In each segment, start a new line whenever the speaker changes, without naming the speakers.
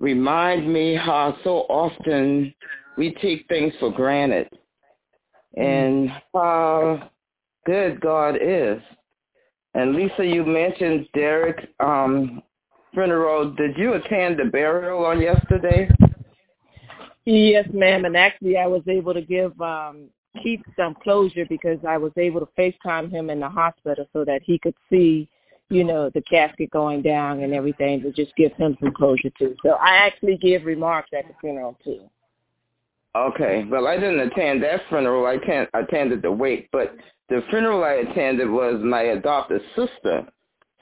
remind me how so often we take things for granted and how good God is. And Lisa, you mentioned Derek um, funeral. Did you attend the burial on yesterday?
Yes, ma'am. And actually, I was able to give um, Keith some closure because I was able to FaceTime him in the hospital so that he could see, you know, the casket going down and everything to just give him some closure too. So I actually give remarks at the funeral too.
Okay. Well, I didn't attend that funeral. I can't attended the wake, but the funeral I attended was my adopted sister.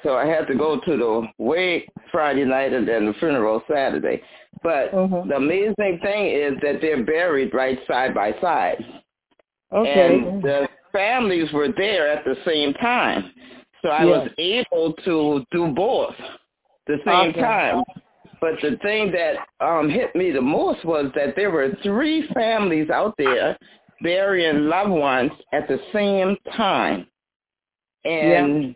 So I had to go to the wake Friday night and then the funeral Saturday. But mm-hmm. the amazing thing is that they're buried right side by side.
Okay.
And the families were there at the same time. So I yes. was able to do both the same okay. time. But the thing that um, hit me the most was that there were three families out there burying loved ones at the same time. And yeah.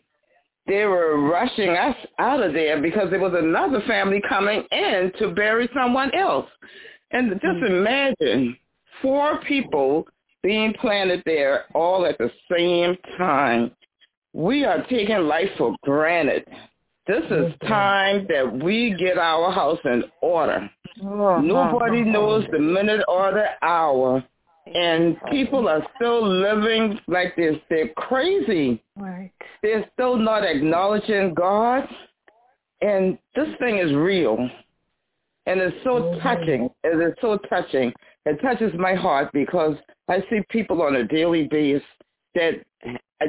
they were rushing us out of there because there was another family coming in to bury someone else. And just mm-hmm. imagine four people being planted there all at the same time. We are taking life for granted. This is time that we get our house in order. Oh, Nobody knows the minute or the hour. And people are still living like this. They're crazy.
Right.
They're still not acknowledging God. And this thing is real. And it's so touching. It is so touching. It touches my heart because I see people on a daily basis that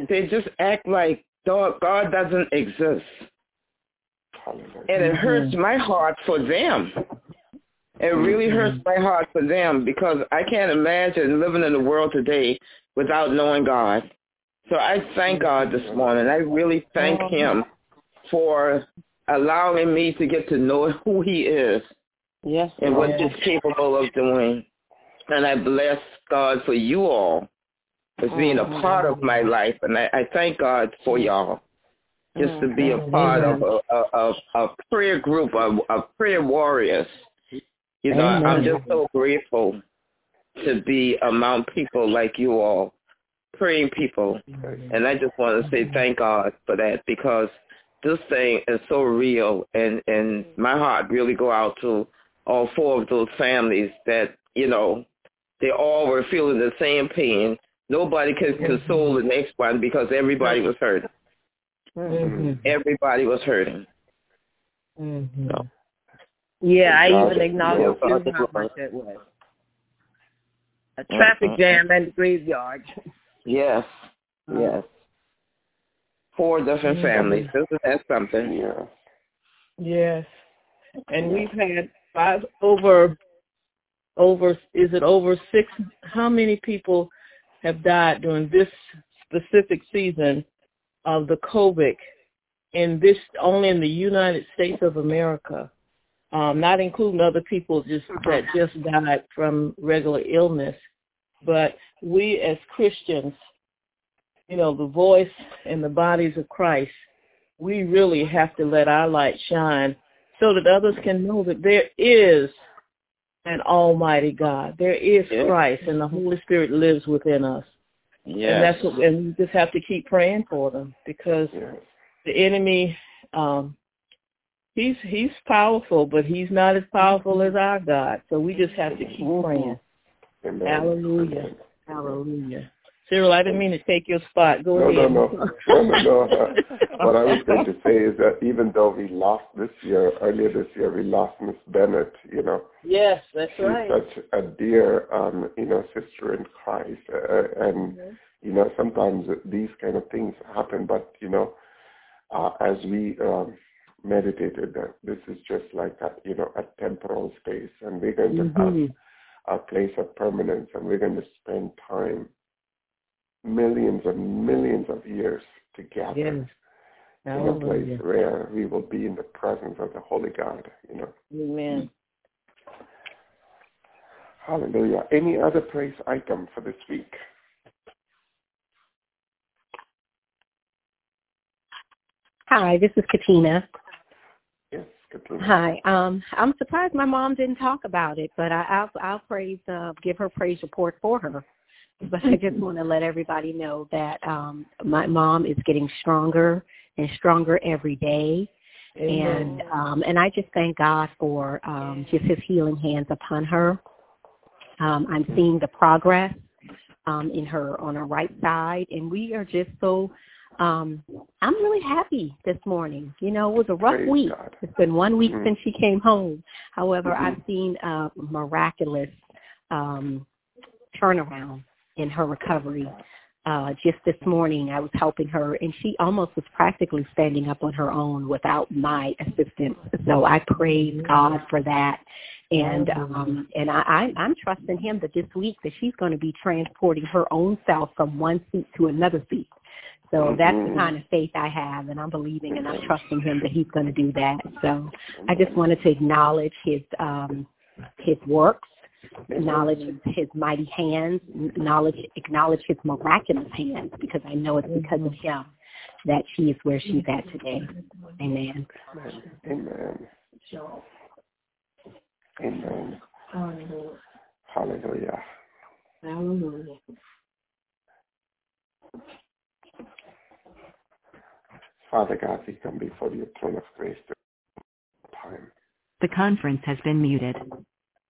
they just act like God doesn't exist. And it hurts mm-hmm. my heart for them. It really mm-hmm. hurts my heart for them because I can't imagine living in the world today without knowing God. So I thank God this morning. I really thank oh. him for allowing me to get to know who he is
yes,
and what he's capable of doing. And I bless God for you all as being a mm-hmm. part of my life. And I, I thank God for mm-hmm. y'all just to be a mm-hmm. part of a, a, a, prayer group, of, of prayer warriors. You know, Amen. I'm just so grateful to be among people like you all, praying people. And I just want to say thank God for that because this thing is so real and, and my heart really go out to all four of those families that, you know, they all were feeling the same pain. Nobody could console the next one because everybody was hurting. Mm-hmm. Everybody was hurting.
Mm-hmm. So. Yeah, I even acknowledged yeah, too how much it was. A traffic mm-hmm. jam in the graveyard.
Yes, yes. Four different mm-hmm. families. Isn't that something? Yeah.
Yes. And we've had five over over is it over six how many people have died during this specific season of the COVID in this only in the United States of America, um, not including other people just that just died from regular illness. But we as Christians, you know, the voice and the bodies of Christ, we really have to let our light shine so that others can know that there is an almighty God. There is Christ and the Holy Spirit lives within us.
Yes.
And that's what, and we just have to keep praying for them because yes. the enemy, um, he's he's powerful, but he's not as powerful as our God. So we just have to keep praying. Amen. Hallelujah. Hallelujah. Cyril, I didn't mean to take your spot. Go
no,
ahead.
No, no, no, no, no. what I was going to say is that even though we lost this year, earlier this year, we lost Miss Bennett, you know.
Yes, that's
She's
right.
such a dear, um, you know, sister in Christ. Uh, and, mm-hmm. you know, sometimes these kind of things happen, but, you know, uh, as we um, meditated that this is just like a, you know, a temporal space, and we're going to mm-hmm. have a place of permanence, and we're going to spend time millions and millions of years together yes. in a place where we will be in the presence of the Holy God, you know.
Amen.
Hallelujah. Any other praise item for this week?
Hi, this is Katina.
Yes,
Hi. Um, I'm surprised my mom didn't talk about it, but I, I'll, I'll praise, uh, give her praise report for her. But I just want to let everybody know that um, my mom is getting stronger and stronger every day. Amen. And um, and I just thank God for um, just His healing hands upon her. Um, I'm seeing the progress um, in her on her right side, and we are just so um I'm really happy this morning. You know, it was a rough
Praise
week.
God.
It's been one week
Mhm.
since she came home. However,
Mhm.
I've seen a miraculous um turnaround in her recovery. Uh just this morning I was helping her and she almost was practically standing up on her own without my assistance. So I praise God for that. And um and I, I I'm trusting him that this week that she's going to be transporting her own self from one seat to another seat. So that's the
Mhm.
kind of faith I have, and I'm believing and I'm trusting him that he's going to do that. So I just wanted to acknowledge his um, his works, acknowledge mm-hmm. his mighty hands, acknowledge acknowledge his miraculous hands, because I know it's because of mm-hmm. him that she is where she's at mm-hmm. today. Amen.
Amen. Amen. Hallelujah.
Hallelujah.
Father God, we come before your throne of grace time.
The conference has been muted.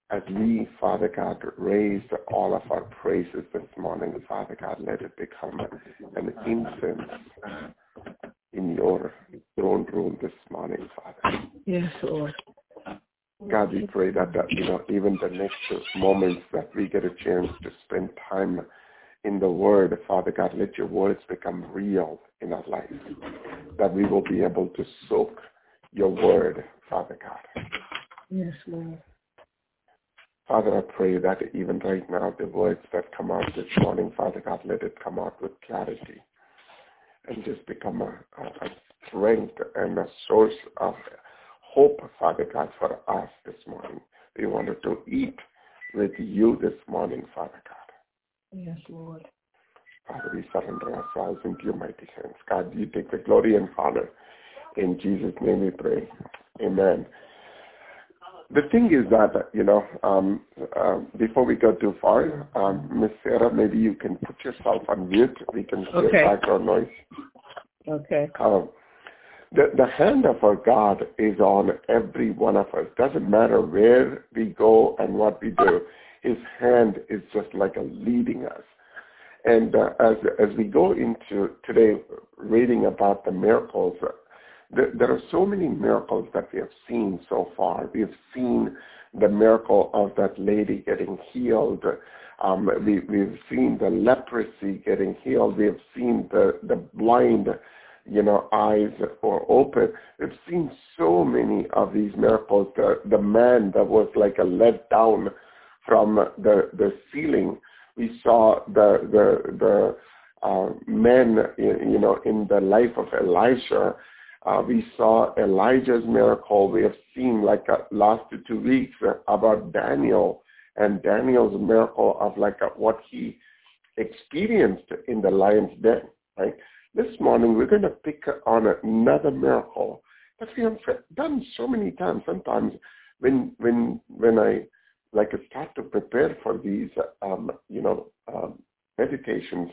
As we, Father God, raise all of our praises this morning, Father God, let it become an incense in your throne room this morning, Father.
Yes, Lord.
God, we pray that, that you know, even the next moments that we get a chance to spend time in the Word, Father God, let your words become real in our life. That we will be able to soak your Word, Father God.
Yes, Lord.
Father, I pray that even right now, the words that come out this morning, Father God, let it come out with clarity and just become a, a, strength and a source of hope, Father God, for us this morning. We wanted to eat with you this morning, Father God.
Yes, Lord.
Father, we surrender ourselves into your mighty hands. God, you take the glory and honor. In Jesus' name we pray. Amen. The thing is that, you know, um, uh, before we go too far, um, Miss Sarah, maybe you can put yourself on mute. We can hear
Okay.
background noise.
Okay.
Um, the, the hand of our God is on every one of us. Doesn't matter where we go and what we do. His hand is just like a leading us. And uh, as as we go into today reading about the miracles, there, there are so many miracles that we have seen so far. We have seen the miracle of that lady getting healed. Um, we, we've seen the leprosy getting healed. We have seen the, the blind, you know, eyes were open. We've seen so many of these miracles. The, the man that was like a let down from the, the ceiling. We saw the, the, the uh, men, you know, in the life of Elisha. Uh, we saw Elijah's miracle. We have seen like uh, last two weeks uh, about Daniel and Daniel's miracle of like uh, what he experienced in the lion's den. Right. This morning we're going to pick on another miracle that we have done so many times. Sometimes when when when I like start to prepare for these, um, you know, um, meditations,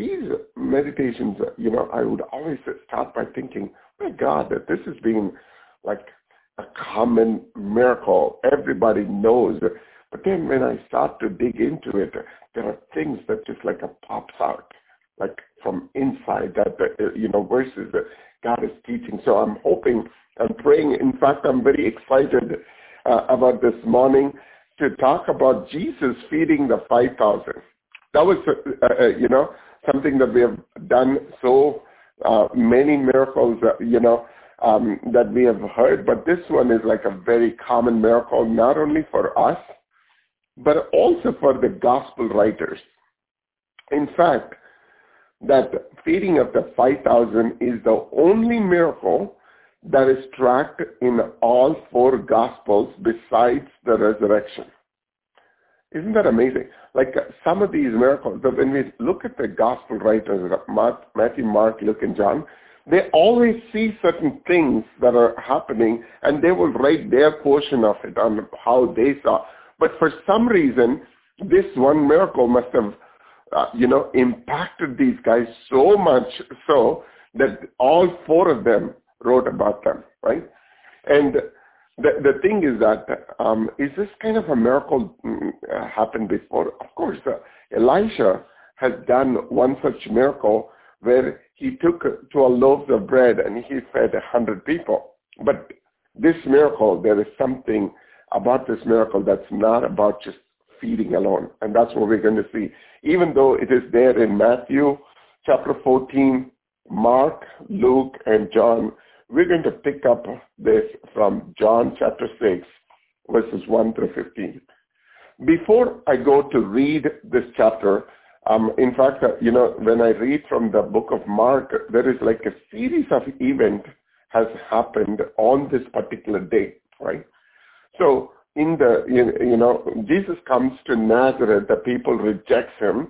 these meditations, you know, I would always start by thinking, my God, that this has been like a common miracle. Everybody knows. But then when I start to dig into it, there are things that just like a pops out, like from inside that, that you know, verses that God is teaching. So I'm hoping, I'm praying. In fact, I'm very excited uh, about this morning to talk about Jesus feeding the 5,000. That was, uh, uh, you know, something that we have done so uh, many miracles, uh, you know, um, that we have heard, but this one is like a very common miracle, not only for us, but also for the gospel writers. In fact, that feeding of the 5,000 is the only miracle that is tracked in all four gospels besides the resurrection. Isn't that amazing? Like some of these miracles, when we look at the gospel writers, Matthew, Mark, Luke, and John, they always see certain things that are happening and they will write their portion of it on how they saw. But for some reason, this one miracle must have, uh, you know, impacted these guys so much so that all four of them wrote about them, right? And the the thing is that um, is this kind of a miracle mm, uh, happened before? Of course, uh, Elijah has done one such miracle where he took two loaves of bread and he fed a hundred people. But this miracle, there is something about this miracle that's not about just feeding alone. And that's what we're going to see. Even though it is there in Matthew chapter 14, Mark, Luke, and John, we're going to pick up this from John chapter 6, verses 1 through 15. Before I go to read this chapter, um, in fact, uh, you know, when I read from the book of Mark, there is like a series of events has happened on this particular day, right? So in the, you know, Jesus comes to Nazareth, the people rejects him,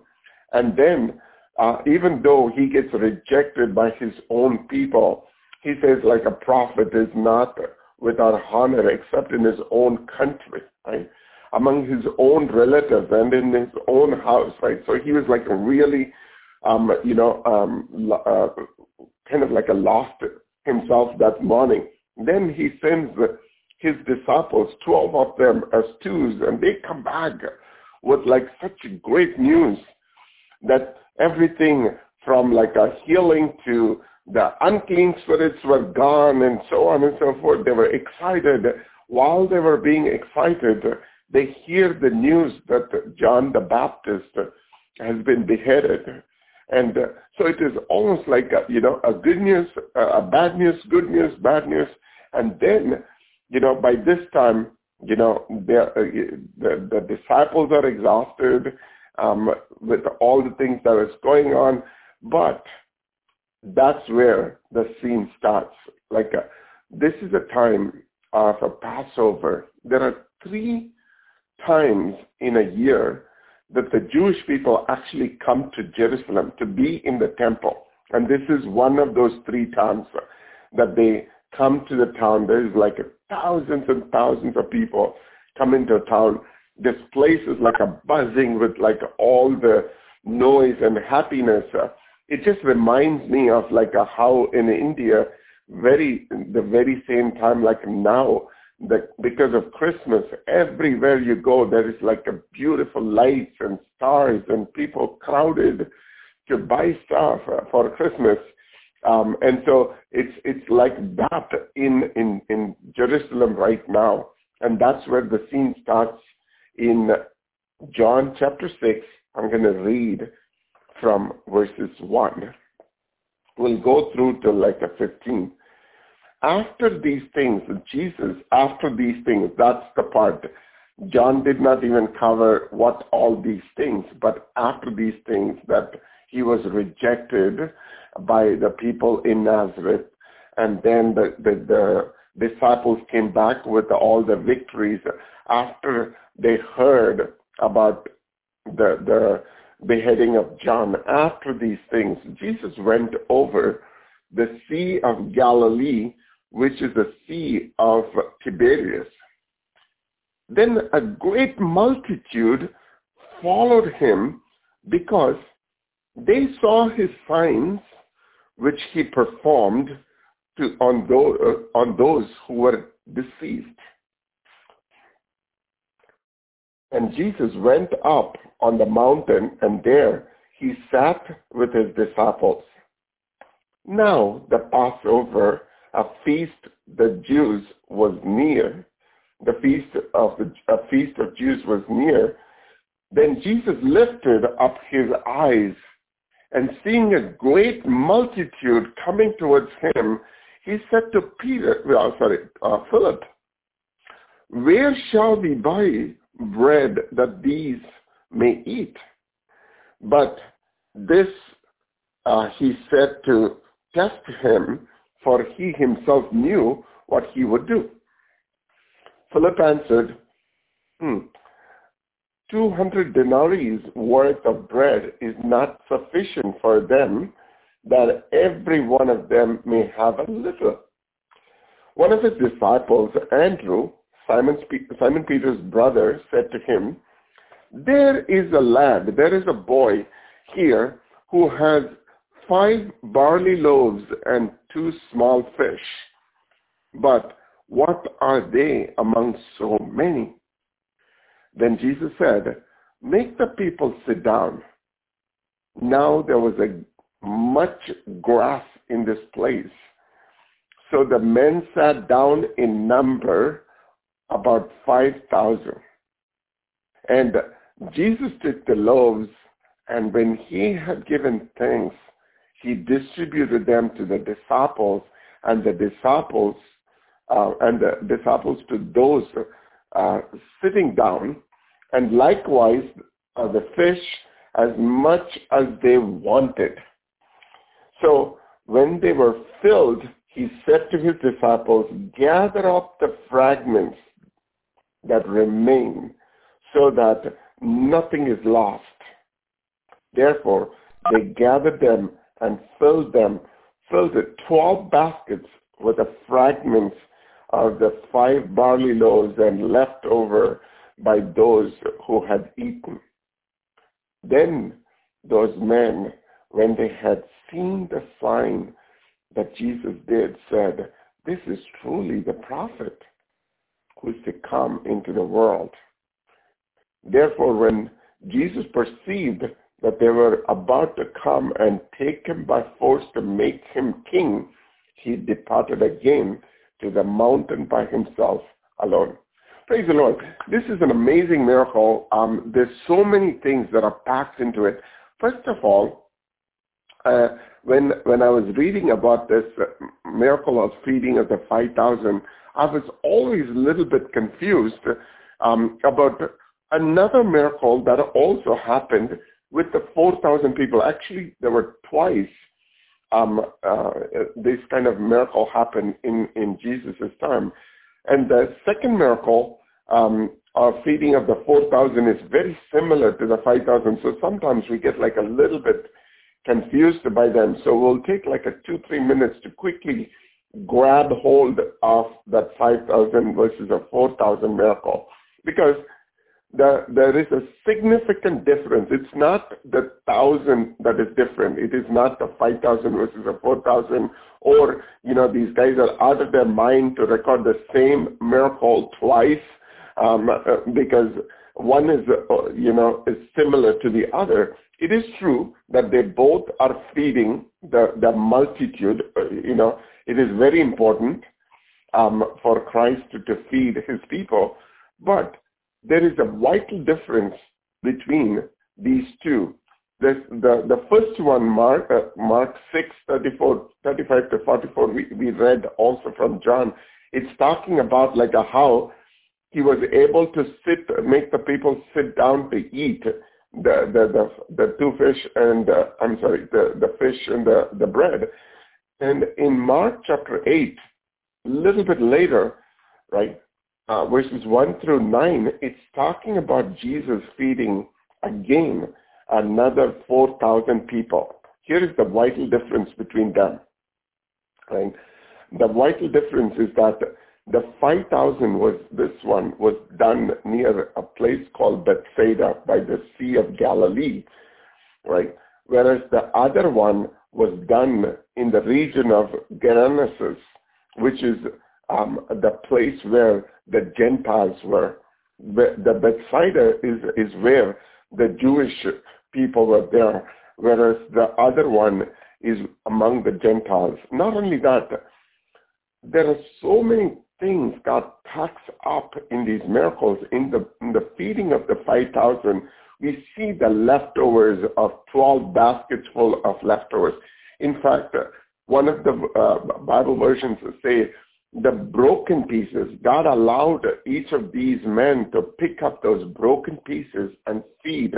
and then uh, even though he gets rejected by his own people, he says like a prophet is not without honor except in his own country, right? Among his own relatives and in his own house, right? So he was like a really, um, you know, um, uh, kind of like a lost himself that morning. Then he sends his disciples, 12 of them as twos, and they come back with like such great news that everything from like a healing to the unclean spirits were gone and so on and so forth. They were excited. While they were being excited, they hear the news that John the Baptist has been beheaded. And uh, so it is almost like, a, you know, a good news, a bad news, good news, bad news. And then, you know, by this time, you know, uh, the, the disciples are exhausted um, with all the things that is going on. But that's where the scene starts. Like a, uh, this is a time of a Passover. There are three times in a year that the Jewish people actually come to Jerusalem to be in the temple. And this is one of those three times that they come to the town. There's like thousands and thousands of people come into town. This place is like a buzzing with like all the noise and happiness it just reminds me of like a, how in India, very the very same time like now, that because of Christmas, everywhere you go there is like a beautiful lights and stars and people crowded to buy stuff for Christmas. Um, and so it's it's like that in, in, in Jerusalem right now. And that's where the scene starts in John chapter 6. I'm going to read from verses 1. We'll go through to like a 15. After these things, Jesus, after these things, that's the part. John did not even cover what all these things, but after these things that he was rejected by the people in Nazareth, and then the, the, the disciples came back with all the victories after they heard about the, the beheading of John, after these things, Jesus went over the Sea of Galilee, which is the Sea of Tiberias. Then a great multitude followed him because they saw his signs which he performed to, on, those, on those who were deceased. And Jesus went up on the mountain, and there he sat with his disciples. Now the Passover, a feast the Jews was near. The feast of the a feast of Jews was near. Then Jesus lifted up his eyes, and seeing a great multitude coming towards him, he said to Peter, well, sorry, uh, Philip, where shall we buy bread that these may eat. But this uh, he said to test him, for he himself knew what he would do. Philip answered, hmm, 200 denarii worth of bread is not sufficient for them that every one of them may have a little. One of his disciples, Andrew, Simon, Simon Peter's brother, said to him, There is a lad, there is a boy here who has five barley loaves and two small fish. But what are they among so many? Then Jesus said, Make the people sit down. Now there was a much grass in this place. So the men sat down in number about 5,000. And Jesus took the loaves, and when he had given thanks, he distributed them to the disciples, and the disciples uh, and the disciples to those uh, sitting down, and likewise uh, the fish as much as they wanted. So when they were filled, he said to his disciples, gather up the fragments that remain so that nothing is lost. Therefore, they gathered them and filled them, filled the 12 baskets with the fragments of the five barley loaves and left over by those who had eaten. Then those men, when they had seen the sign that Jesus did, said, this is truly the prophet who is to come into the world. Therefore, when Jesus perceived that they were about to come and take him by force to make him king, he departed again to the mountain by himself alone. Praise the Lord. This is an amazing miracle. Um, there's so many things that are packed into it. First of all, uh, when when I was reading about this miracle of feeding of the 5,000, I was always a little bit confused um, about another miracle that also happened with the 4,000 people. Actually, there were twice um, uh, this kind of miracle happened in, in Jesus' time. And the second miracle, um, our feeding of the 4,000 is very similar to the 5,000. So sometimes we get like a little bit confused by them. So we'll take like a two, three minutes to quickly grab hold of that 5,000 versus a 4,000 miracle. Because the, there is a significant difference. It's not the thousand that is different. It is not the 5,000 versus a 4,000 or, you know, these guys are out of their mind to record the same miracle twice um, uh, because one is, uh, you know, is similar to the other. It is true that they both are feeding the, the multitude. Uh, you know, it is very important um, for Christ to, to feed his people. But there is a vital difference between these two. The, the, the first one, Mark, uh, Mark 6, 34, 35 to 44, we, we read also from John. It's talking about like a how he was able to sit, make the people sit down to eat the, the, the, the two fish and, uh, I'm sorry, the, the fish and the, the bread. And in Mark chapter 8, a little bit later, right, uh, verses 1 through 9, it's talking about Jesus feeding again another 4,000 people. Here is the vital difference between them. Right? The vital difference is that the 5,000 was, this one was done near a place called Bethsaida by the Sea of Galilee, right? Whereas the other one was done in the region of Geranesus, which is um, the place where the Gentiles were. The Bethsaida is, is where the Jewish people were there, whereas the other one is among the Gentiles. Not only that, there are so many things God packs up in these miracles. In the, in the feeding of the 5,000, we see the leftovers of 12 baskets full of leftovers. In fact, one of the uh, Bible versions say the broken pieces. God allowed each of these men to pick up those broken pieces and feed,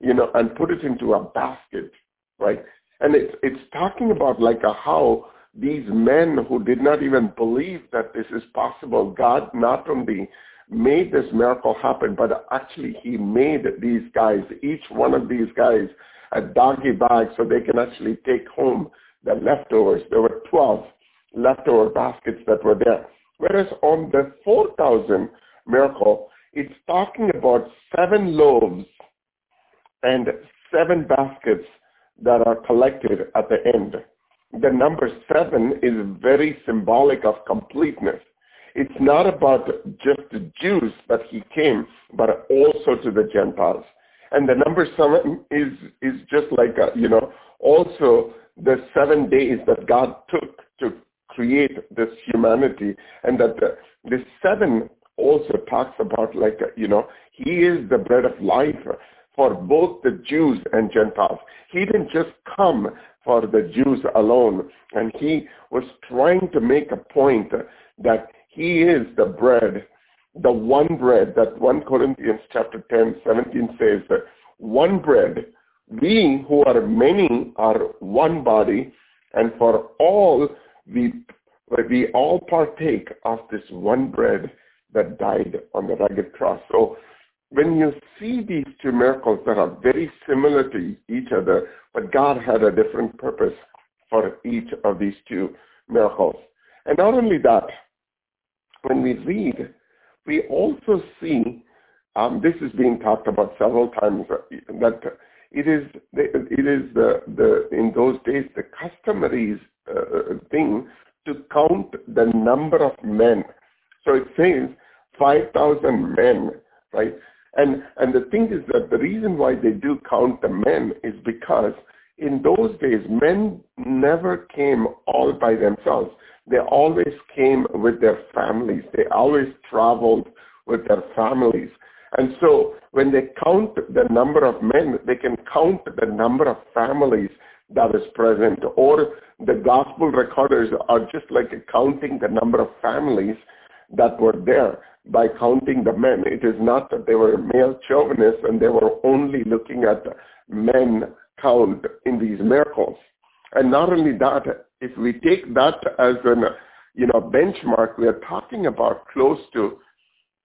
you know, and put it into a basket, right? And it's it's talking about like a how these men who did not even believe that this is possible, God not only made this miracle happen, but actually he made these guys, each one of these guys a doggy bag so they can actually take home the leftovers. There were 12 leftover baskets that were there. Whereas on the 4,000 miracle, it's talking about seven loaves and seven baskets that are collected at the end. The number seven is very symbolic of completeness. It's not about just the Jews that he came, but also to the Gentiles. And the number seven is, is just like, a, you know, also the seven days that God took to create this humanity and that the, the seven also talks about like, uh, you know, he is the bread of life for both the Jews and Gentiles. He didn't just come for the Jews alone. And he was trying to make a point that he is the bread, the one bread that 1 Corinthians chapter 10, 17 says that one bread, we who are many are one body, and for all we, we all partake of this one bread that died on the rugged cross. So when you see these two miracles that are very similar to each other, but God had a different purpose for each of these two miracles. And not only that, when we read, we also see, um, this is being talked about several times, uh, that it is, it is the, the, in those days the customary uh, thing to count the number of men. So it says 5,000 men, right? And, and the thing is that the reason why they do count the men is because in those days, men never came all by themselves. They always came with their families. They always traveled with their families. And so when they count the number of men, they can count the number of families that is present. Or the gospel recorders are just like counting the number of families that were there by counting the men. It is not that they were male chauvinists and they were only looking at men count in these miracles. And not only that, if we take that as an you know benchmark, we are talking about close to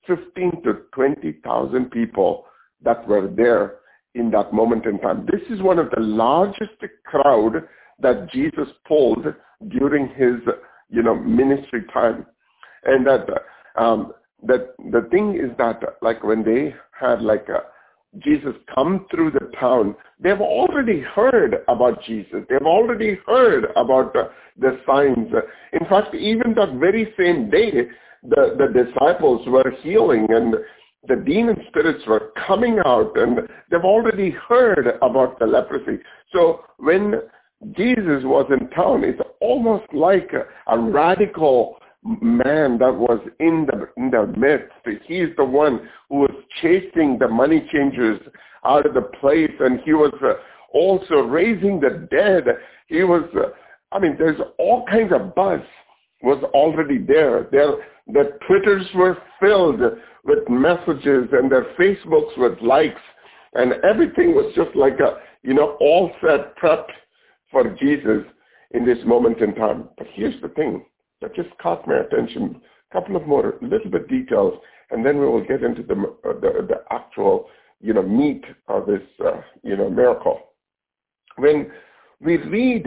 15 to 20,000 people that were there in that moment in time. This is one of the largest crowd that Jesus pulled during his you know ministry time, and that um, that the thing is that like when they had like a, Jesus come through the town, they've already heard about Jesus. They've already heard about the, the signs. In fact, even that very same day, the, the disciples were healing and the demon spirits were coming out and they've already heard about the leprosy. So when Jesus was in town, it's almost like a, a radical man that was in the in the midst. He's the one who was chasing the money changers out of the place, and he was uh, also raising the dead. He was, uh, I mean, there's all kinds of buzz was already there. There, the Twitters were filled with messages, and their Facebooks with likes, and everything was just like a, you know, all set, prepped for Jesus in this moment in time. But here's the thing that just caught my attention. A couple of more little bit details, and then we will get into the uh, the, the actual you know meat of this uh, you know miracle. When we read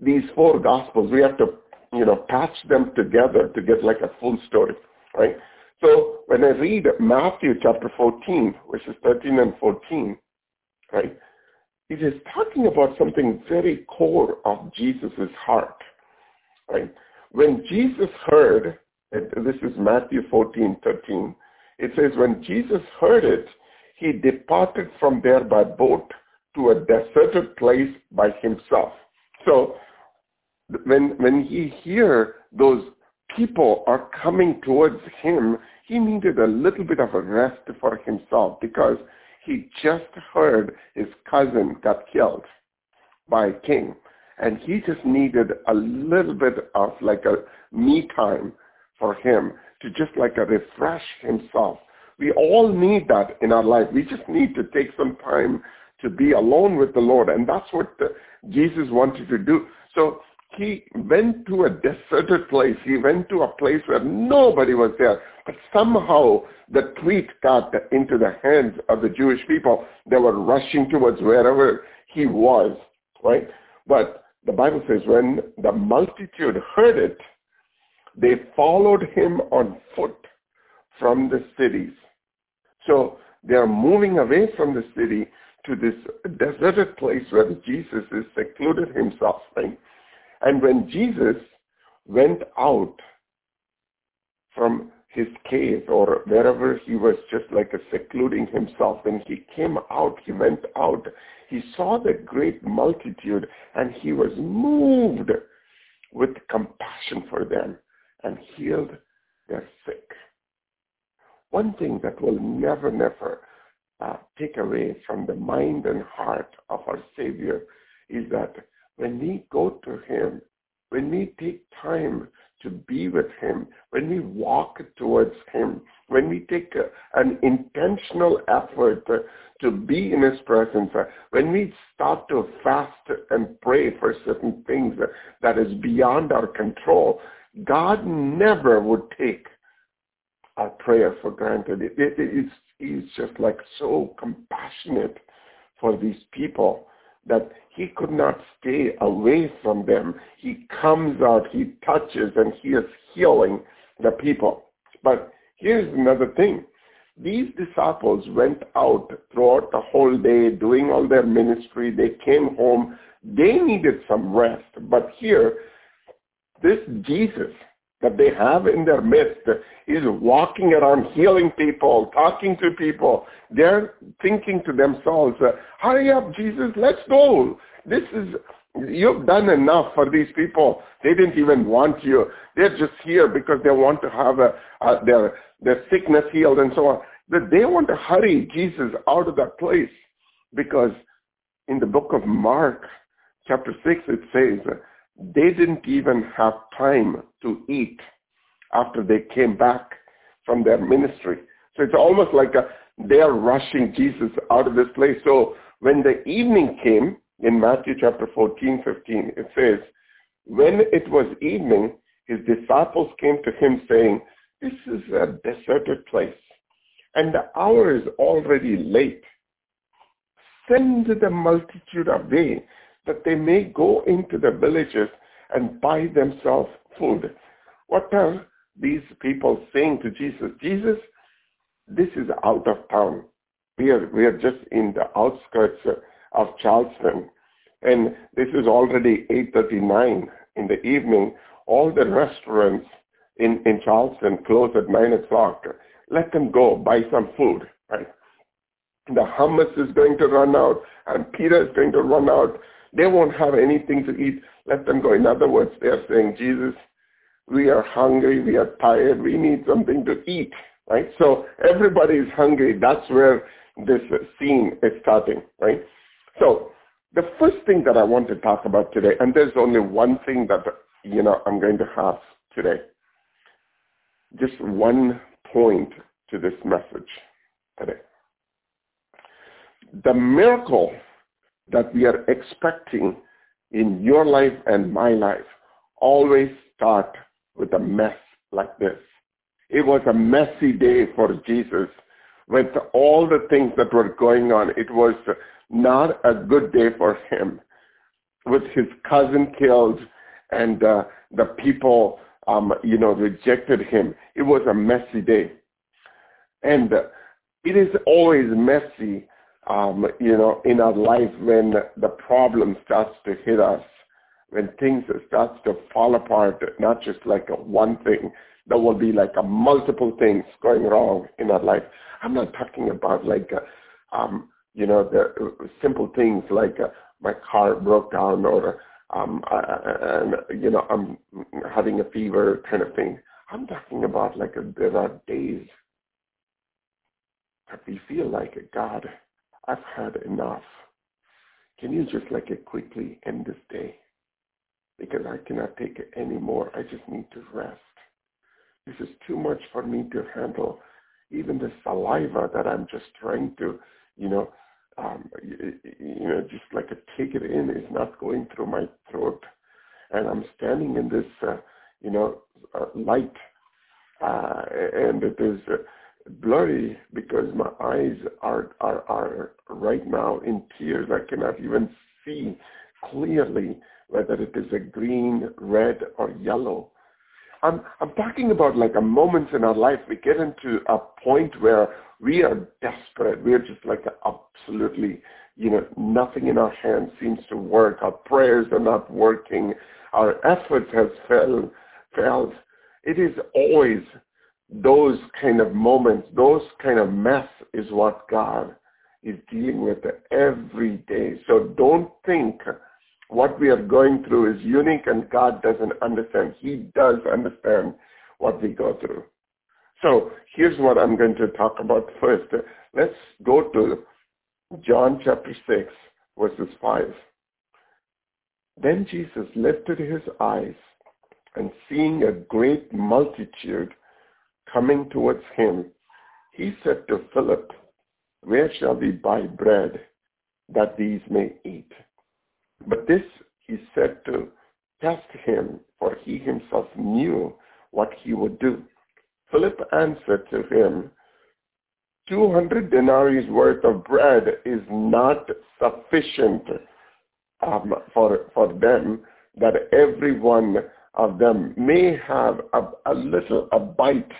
these four gospels, we have to you know patch them together to get like a full story, right? So when I read Matthew chapter 14, which is 13 and 14, right, it is talking about something very core of Jesus' heart, right? When Jesus heard, this is Matthew 14, 13, it says, when Jesus heard it, he departed from there by boat to a deserted place by himself. So when, when he hear those people are coming towards him, he needed a little bit of a rest for himself because he just heard his cousin got killed by a king and he just needed a little bit of like a me time for him to just like a refresh himself. We all need that in our life. We just need to take some time to be alone with the Lord, and that's what the, Jesus wanted to do. So he went to a deserted place. He went to a place where nobody was there. But somehow the tweet got into the hands of the Jewish people. They were rushing towards wherever he was, right? But the Bible says when the multitude heard it, they followed him on foot from the cities. So they're moving away from the city to this deserted place where Jesus is secluded himself. Right? And when Jesus went out from his cave or wherever he was just like a secluding himself, when he came out, he went out, he saw the great multitude and he was moved with compassion for them and healed their sick. One thing that will never, never uh, take away from the mind and heart of our Savior is that when we go to Him, when we take time to be with Him, when we walk towards Him, when we take a, an intentional effort to, to be in His presence, uh, when we start to fast and pray for certain things that is beyond our control, God never would take our prayer for granted. It, it, it's, he's just like so compassionate for these people that he could not stay away from them. He comes out, he touches, and he is healing the people. But here's another thing. These disciples went out throughout the whole day doing all their ministry. They came home. They needed some rest. But here, this Jesus that they have in their midst is walking around healing people, talking to people. They're thinking to themselves, hurry up, Jesus, let's go. This is, you've done enough for these people. They didn't even want you. They're just here because they want to have a, a, their, their sickness healed and so on. That they want to hurry Jesus out of that place because in the book of Mark, chapter 6, it says, they didn't even have time to eat after they came back from their ministry. So it's almost like a, they are rushing Jesus out of this place. So when the evening came, in Matthew chapter 14, 15, it says, when it was evening, his disciples came to him saying, this is a deserted place, and the hour is already late. Send the multitude away that they may go into the villages and buy themselves food. What are these people saying to Jesus? Jesus, this is out of town. We are, we are just in the outskirts of Charleston. And this is already 8.39 in the evening. All the restaurants in, in Charleston close at 9 o'clock. Let them go buy some food. Right? The hummus is going to run out and pita is going to run out they won't have anything to eat. Let them go. In other words, they are saying, Jesus, we are hungry, we are tired, we need something to eat, right? So everybody is hungry. That's where this scene is starting, right? So the first thing that I want to talk about today, and there's only one thing that, you know, I'm going to have today. Just one point to this message today. The miracle that we are expecting in your life and my life always start with a mess like this. It was a messy day for Jesus with all the things that were going on. It was not a good day for him with his cousin killed and uh, the people, um, you know, rejected him. It was a messy day. And uh, it is always messy um, you know, in our life when the problem starts to hit us, when things starts to fall apart, not just like a one thing, there will be like a multiple things going wrong in our life. I'm not talking about like, a, um, you know, the simple things like uh, my car broke down or, um, and you know, I'm having a fever kind of thing. I'm talking about like a, there are days that we feel like a God I've had enough. Can you just like it quickly end this day? Because I cannot take it anymore. I just need to rest. This is too much for me to handle. Even the saliva that I'm just trying to, you know, um, you, you know, just like a take it in is not going through my throat. And I'm standing in this, uh, you know, uh, light uh, and it is blurry because my eyes are, are, are right now in tears. I cannot even see clearly whether it is a green, red, or yellow. I'm, I'm talking about like a moment in our life. We get into a point where we are desperate. We're just like absolutely, you know, nothing in our hands seems to work. Our prayers are not working. Our efforts have failed. failed. It is always those kind of moments, those kind of mess is what God is dealing with every day. So don't think what we are going through is unique and God doesn't understand. He does understand what we go through. So here's what I'm going to talk about first. Let's go to John chapter 6, verses 5. Then Jesus lifted his eyes and seeing a great multitude coming towards him, he said to Philip, Where shall we buy bread that these may eat? But this he said to test him, for he himself knew what he would do. Philip answered to him, 200 denarii worth of bread is not sufficient um, for, for them that every one of them may have a, a little, a bite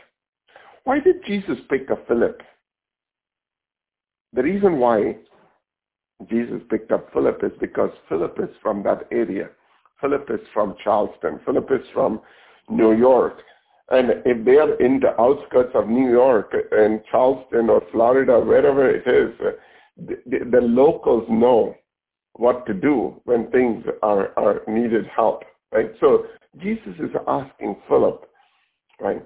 why did Jesus pick up Philip? The reason why Jesus picked up Philip is because Philip is from that area. Philip is from Charleston. Philip is from New York. And if they are in the outskirts of New York and Charleston or Florida, wherever it is, the, the, the locals know what to do when things are, are needed help, right? So Jesus is asking Philip, right?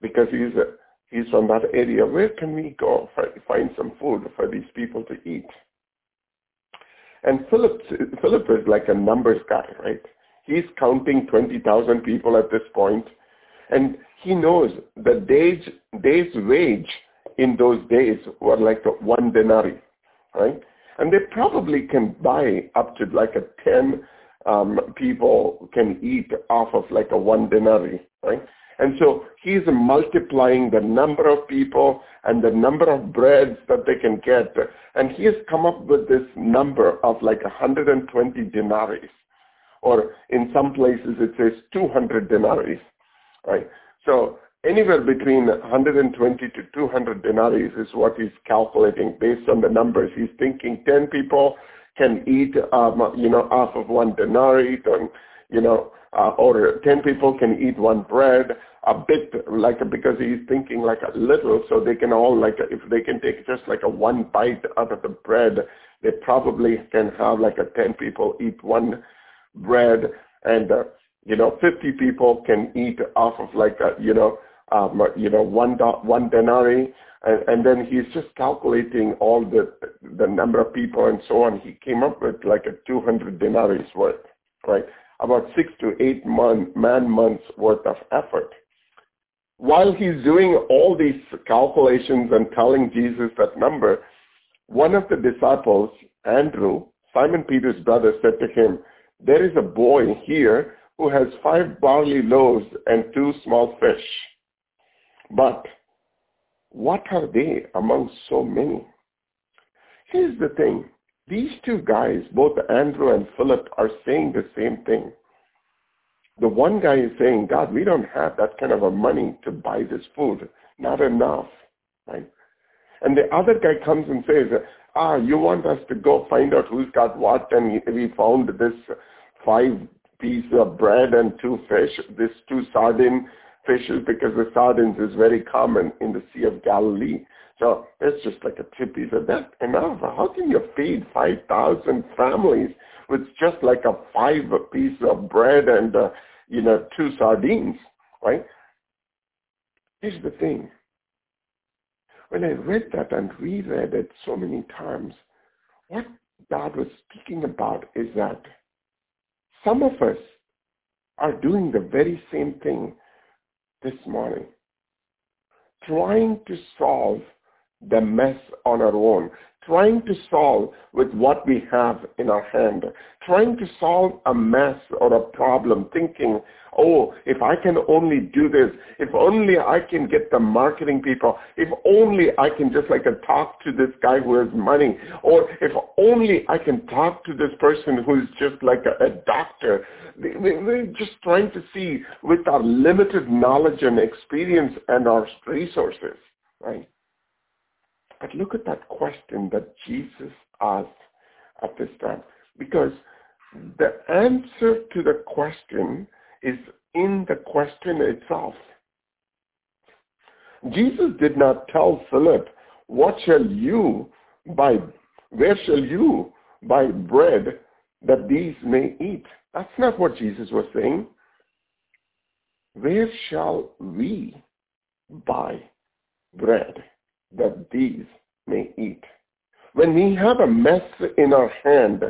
Because he's a, he's from that area. Where can we go find some food for these people to eat? And Philip, Philip is like a numbers guy, right? He's counting 20,000 people at this point, and he knows the day's, day's wage in those days were like one denarii, right? And they probably can buy up to like a 10 um, people can eat off of like a one denarii, right? And so he's multiplying the number of people and the number of breads that they can get. And he has come up with this number of like 120 denarii. Or in some places it says 200 denarii. Right? So anywhere between 120 to 200 denarii is what he's calculating based on the numbers. He's thinking 10 people can eat, um, you know, off of one denarii, you know, uh, or 10 people can eat one bread, a bit like because he's thinking like a little, so they can all like if they can take just like a one bite out of the bread, they probably can have like a 10 people eat one bread, and uh, you know 50 people can eat off of like a you know um, you know one do- one denarii, and, and then he's just calculating all the the number of people and so on. He came up with like a 200 denarii worth, right? About six to eight month, man months worth of effort while he's doing all these calculations and telling Jesus that number, one of the disciples, Andrew, Simon Peter's brother, said to him, there is a boy here who has five barley loaves and two small fish. But what are they among so many? Here's the thing. These two guys, both Andrew and Philip, are saying the same thing. The one guy is saying, God, we don't have that kind of a money to buy this food. Not enough. Right? And the other guy comes and says, ah, you want us to go find out who's got what, and we found this five piece of bread and two fish, this two sardine fishes, because the sardines is very common in the Sea of Galilee. So it's just like a tip. He said, that's enough. How can you feed 5,000 families with just like a five piece of bread and, uh, you know, two sardines, right? Here's the thing. When I read that and reread it so many times, what God was speaking about is that some of us are doing the very same thing this morning, trying to solve the mess on our own, trying to solve with what we have in our hand, trying to solve a mess or a problem, thinking, oh, if I can only do this, if only I can get the marketing people, if only I can just like talk to this guy who has money, or if only I can talk to this person who's just like a, a doctor. We're just trying to see with our limited knowledge and experience and our resources, right? But look at that question that Jesus asked at this time. Because the answer to the question is in the question itself. Jesus did not tell Philip, what shall you buy, where shall you buy bread that these may eat? That's not what Jesus was saying. Where shall we buy bread that these may eat. When we have a mess in our hand,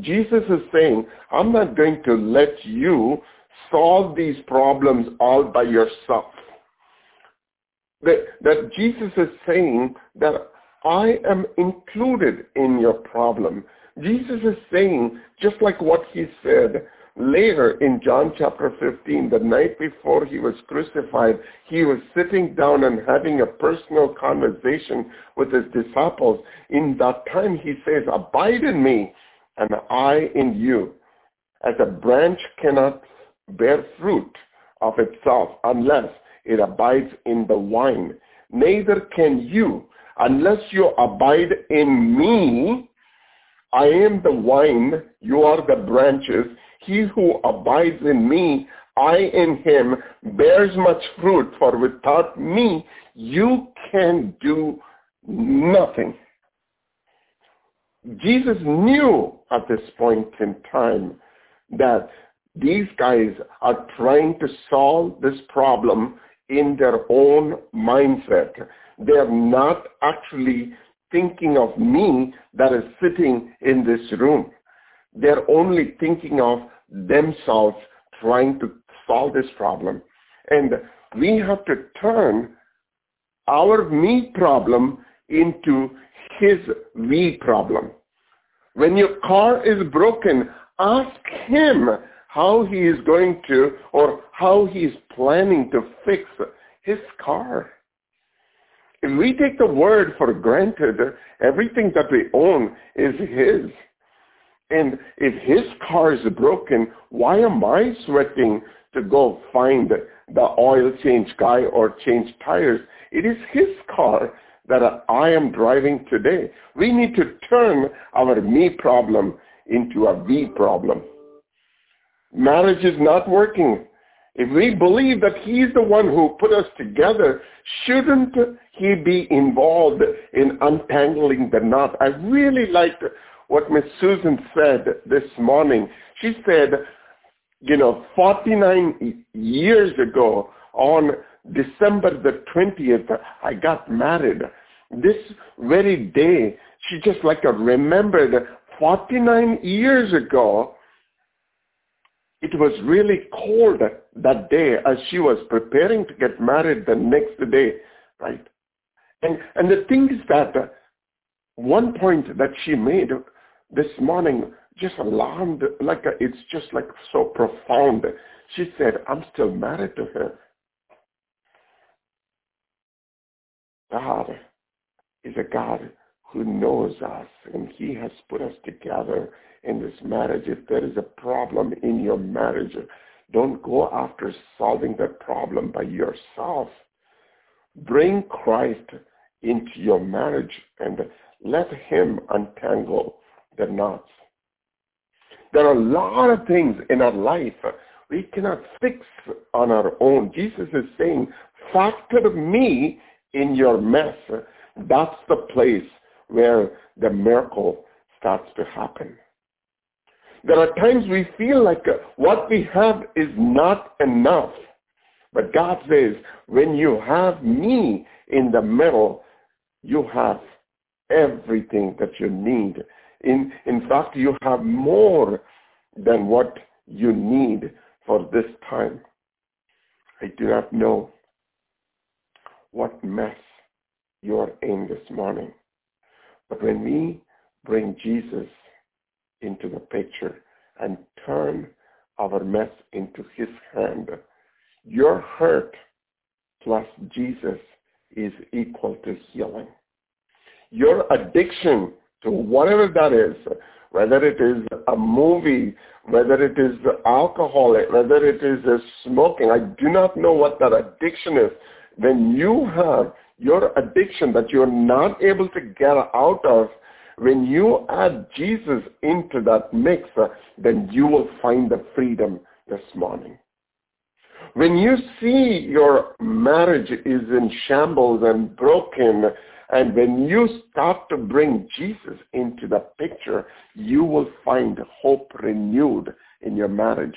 Jesus is saying, I'm not going to let you solve these problems all by yourself. That, that Jesus is saying that I am included in your problem. Jesus is saying, just like what he said, Later in John chapter 15, the night before he was crucified, he was sitting down and having a personal conversation with his disciples. In that time he says, abide in me and I in you. As a branch cannot bear fruit of itself unless it abides in the vine. Neither can you unless you abide in me. I am the vine, you are the branches. He who abides in me, I in him, bears much fruit, for without me you can do nothing. Jesus knew at this point in time that these guys are trying to solve this problem in their own mindset. They're not actually thinking of me that is sitting in this room. They're only thinking of themselves trying to solve this problem. And we have to turn our me problem into his we problem. When your car is broken, ask him how he is going to or how he is planning to fix his car. If we take the word for granted, everything that we own is his. And if his car is broken, why am I sweating to go find the oil change guy or change tires? It is his car that I am driving today. We need to turn our me problem into a we problem. Marriage is not working. If we believe that he's the one who put us together, shouldn't he be involved in untangling the knot? I really liked what Miss Susan said this morning. She said, you know, 49 years ago on December the 20th, I got married. This very day, she just like uh, remembered 49 years ago, it was really cold that day as she was preparing to get married the next day, right? And, and the thing is that one point that she made this morning just alarmed, like a, it's just like so profound. She said, I'm still married to her. God is a God who knows us and he has put us together in this marriage. If there is a problem in your marriage, don't go after solving that problem by yourself. Bring Christ into your marriage and let him untangle the knots. There are a lot of things in our life we cannot fix on our own. Jesus is saying, factor me in your mess. That's the place where the miracle starts to happen. There are times we feel like what we have is not enough. But God says, when you have me in the middle, you have everything that you need in, in fact, you have more than what you need for this time. I do not know what mess you are in this morning. But when we bring Jesus into the picture and turn our mess into his hand, your hurt plus Jesus is equal to healing. Your addiction to whatever that is, whether it is a movie, whether it is alcohol, whether it is smoking, I do not know what that addiction is. When you have your addiction that you're not able to get out of, when you add Jesus into that mix, then you will find the freedom this morning. When you see your marriage is in shambles and broken, and when you start to bring Jesus into the picture, you will find hope renewed in your marriage.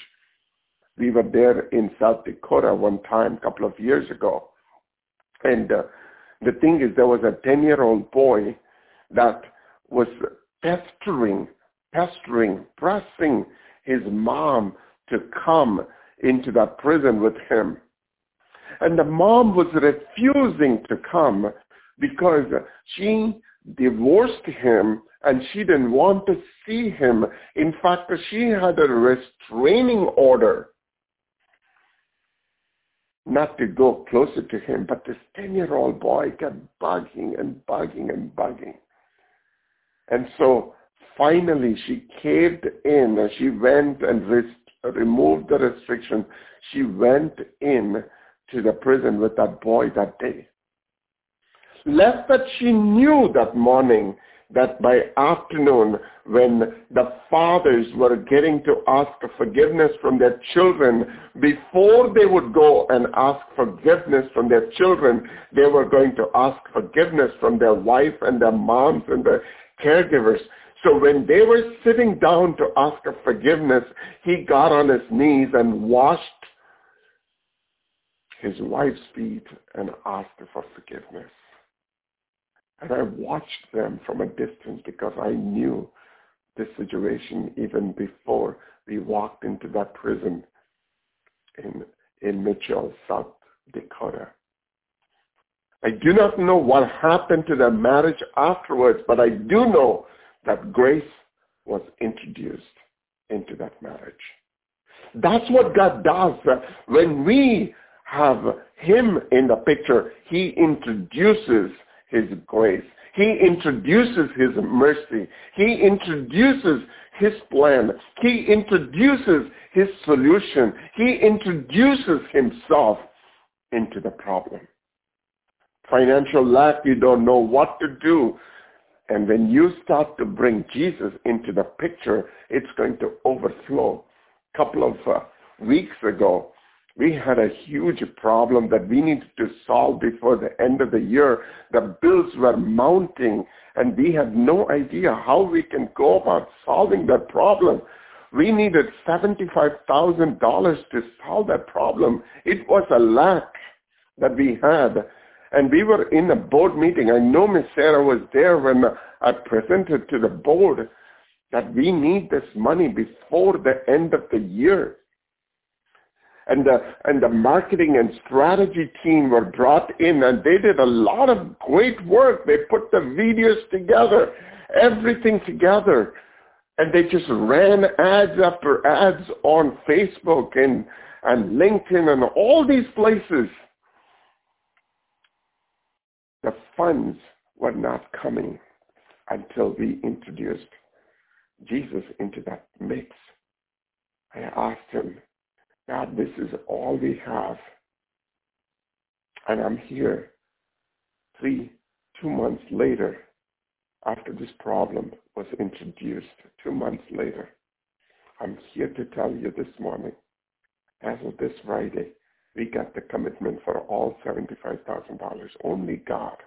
We were there in South Dakota one time, a couple of years ago. And uh, the thing is, there was a 10-year-old boy that was pestering, pestering, pressing his mom to come into that prison with him. And the mom was refusing to come because she divorced him and she didn't want to see him. In fact, she had a restraining order not to go closer to him. But this 10-year-old boy kept bugging and bugging and bugging. And so finally she caved in and she went and removed the restriction. She went in to the prison with that boy that day. Lest that she knew that morning that by afternoon when the fathers were getting to ask forgiveness from their children, before they would go and ask forgiveness from their children, they were going to ask forgiveness from their wife and their moms and their caregivers. So when they were sitting down to ask for forgiveness, he got on his knees and washed his wife's feet and asked for forgiveness. And I watched them from a distance because I knew this situation even before we walked into that prison in, in Mitchell, South Dakota. I do not know what happened to their marriage afterwards, but I do know that grace was introduced into that marriage. That's what God does. When we have him in the picture, he introduces his grace. He introduces his mercy. He introduces his plan. He introduces his solution. He introduces himself into the problem. Financial lack, you don't know what to do. And when you start to bring Jesus into the picture, it's going to overflow. A couple of uh, weeks ago, we had a huge problem that we needed to solve before the end of the year. The bills were mounting and we had no idea how we can go about solving that problem. We needed $75,000 to solve that problem. It was a lack that we had. And we were in a board meeting. I know Miss Sarah was there when I presented to the board that we need this money before the end of the year and the and the marketing and strategy team were brought in and they did a lot of great work. They put the videos together, everything together. And they just ran ads after ads on Facebook and, and LinkedIn and all these places. The funds were not coming until we introduced Jesus into that mix. I asked him, God, this is all we have. And I'm here three, two months later after this problem was introduced, two months later. I'm here to tell you this morning, as of this Friday, we got the commitment for all $75,000. Only God,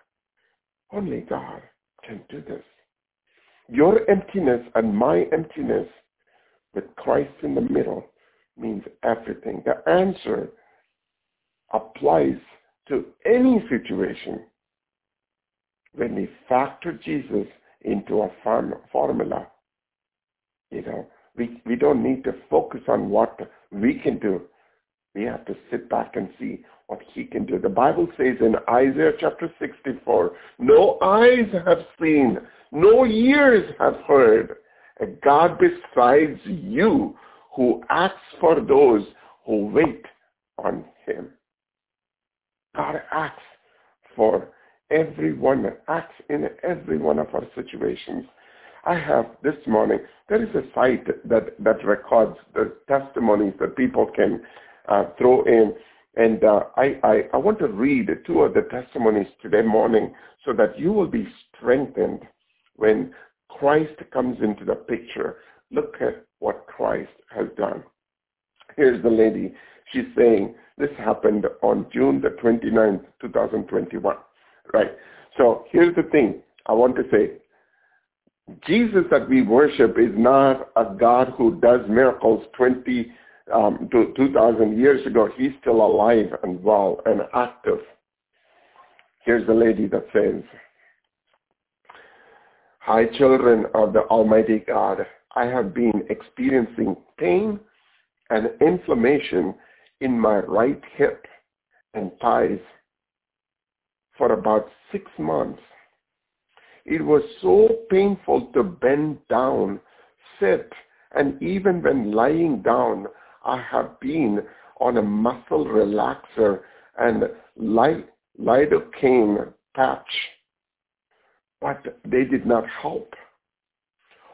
only God can do this. Your emptiness and my emptiness with Christ in the middle means everything. The answer applies to any situation when we factor Jesus into a formula. You know, we, we don't need to focus on what we can do. We have to sit back and see what he can do. The Bible says in Isaiah chapter 64, no eyes have seen, no ears have heard a God besides you who acts for those who wait on him. God acts for everyone, acts in every one of our situations. I have this morning, there is a site that, that records the testimonies that people can uh, throw in. And uh, I, I, I want to read two of the testimonies today morning so that you will be strengthened when Christ comes into the picture. Look at what Christ has done. Here's the lady. She's saying, this happened on June the 29th, 2021. Right. So here's the thing I want to say. Jesus that we worship is not a God who does miracles 20 um, to 2,000 years ago. He's still alive and well and active. Here's the lady that says, Hi, children of the Almighty God. I have been experiencing pain and inflammation in my right hip and thighs for about six months. It was so painful to bend down, sit, and even when lying down, I have been on a muscle relaxer and lidocaine patch, but they did not help.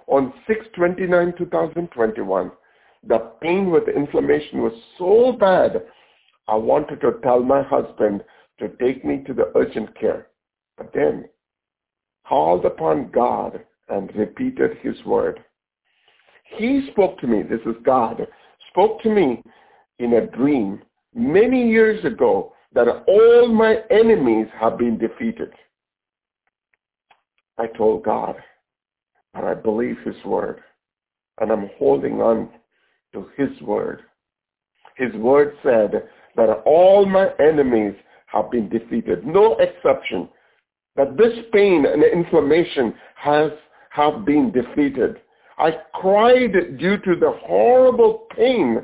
On 6-29-2021, the pain with inflammation was so bad, I wanted to tell my husband to take me to the urgent care. But then called upon God and repeated his word. He spoke to me, this is God, spoke to me in a dream many years ago that all my enemies have been defeated. I told God, and I believe his word, and I'm holding on to his word. His word said that all my enemies have been defeated, no exception. That this pain and inflammation has have been defeated. I cried due to the horrible pain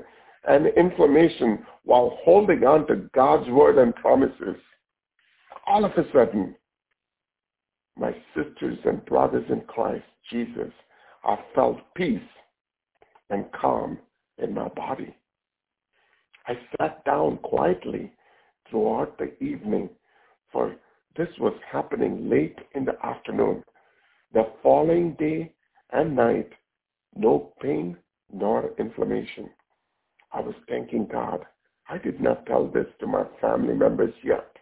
and inflammation while holding on to God's word and promises. All of a sudden, my sisters and brothers in Christ Jesus, I felt peace and calm in my body. I sat down quietly throughout the evening, for this was happening late in the afternoon. The following day and night, no pain nor inflammation. I was thanking God. I did not tell this to my family members yet.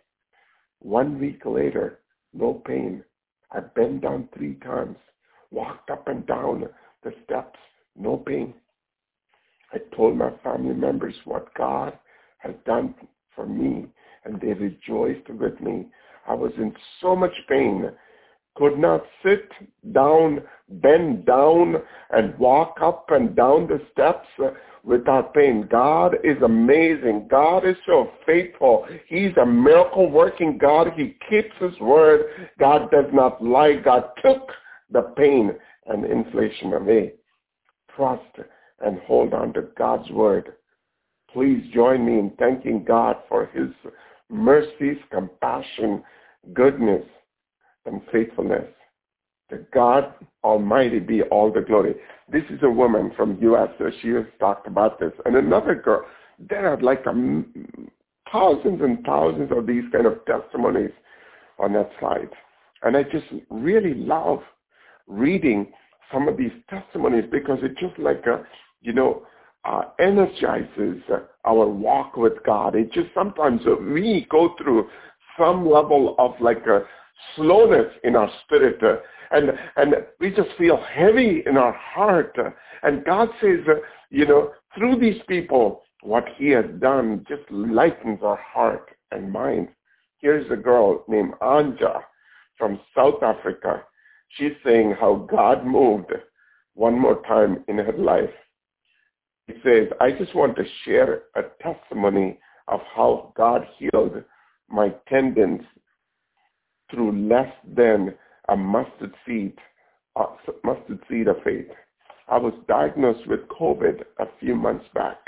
One week later, no pain. I bent down three times, walked up and down the steps, no pain. I told my family members what God has done for me, and they rejoiced with me. I was in so much pain, could not sit down, bend down, and walk up and down the steps without pain. God is amazing. God is so faithful. He's a miracle working God. He keeps his word. God does not lie. God took the pain and inflation away. Trust and hold on to God's word. Please join me in thanking God for his mercies, compassion, goodness, and faithfulness. To God Almighty be all the glory. This is a woman from U.S. So she has talked about this. And another girl, there are like a, thousands and thousands of these kind of testimonies on that slide. And I just really love reading some of these testimonies because it just like a, you know, uh, energizes our walk with God. It just sometimes uh, we go through some level of like a slowness in our spirit, uh, and and we just feel heavy in our heart. Uh, and God says, uh, you know, through these people, what He has done just lightens our heart and mind. Here's a girl named Anja from South Africa. She's saying how God moved one more time in her life he says, I just want to share a testimony of how God healed my tendons through less than a mustard seed, a mustard seed of faith. I was diagnosed with COVID a few months back.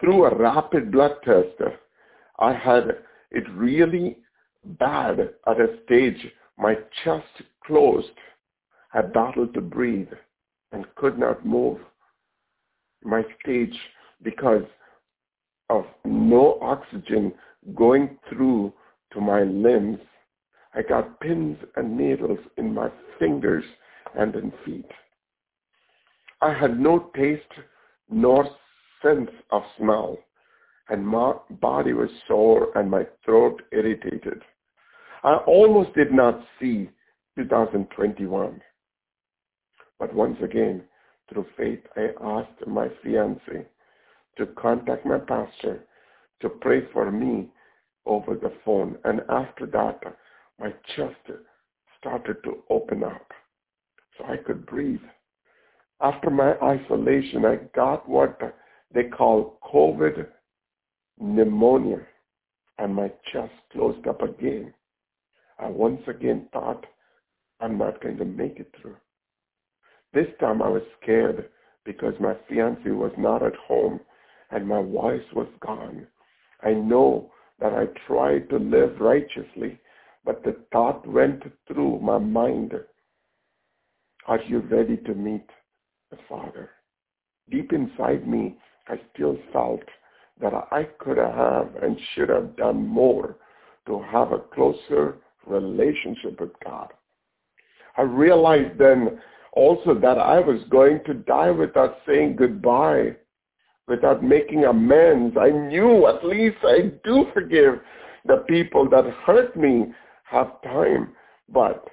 Through a rapid blood test, I had it really bad at a stage My chest closed. I battled to breathe and could not move my stage because of no oxygen going through to my limbs. I got pins and needles in my fingers and in feet. I had no taste nor sense of smell, and my body was sore and my throat irritated. I almost did not see 2021. But once again, through faith, I asked my fiance to contact my pastor to pray for me over the phone. And after that, my chest started to open up so I could breathe. After my isolation, I got what they call COVID pneumonia, and my chest closed up again. I once again thought, I'm not going to make it through. This time I was scared because my fiancé was not at home and my voice was gone. I know that I tried to live righteously, but the thought went through my mind, are you ready to meet the Father? Deep inside me, I still felt that I could have and should have done more to have a closer relationship with God. I realized then also that I was going to die without saying goodbye, without making amends. I knew at least I do forgive the people that hurt me have time, but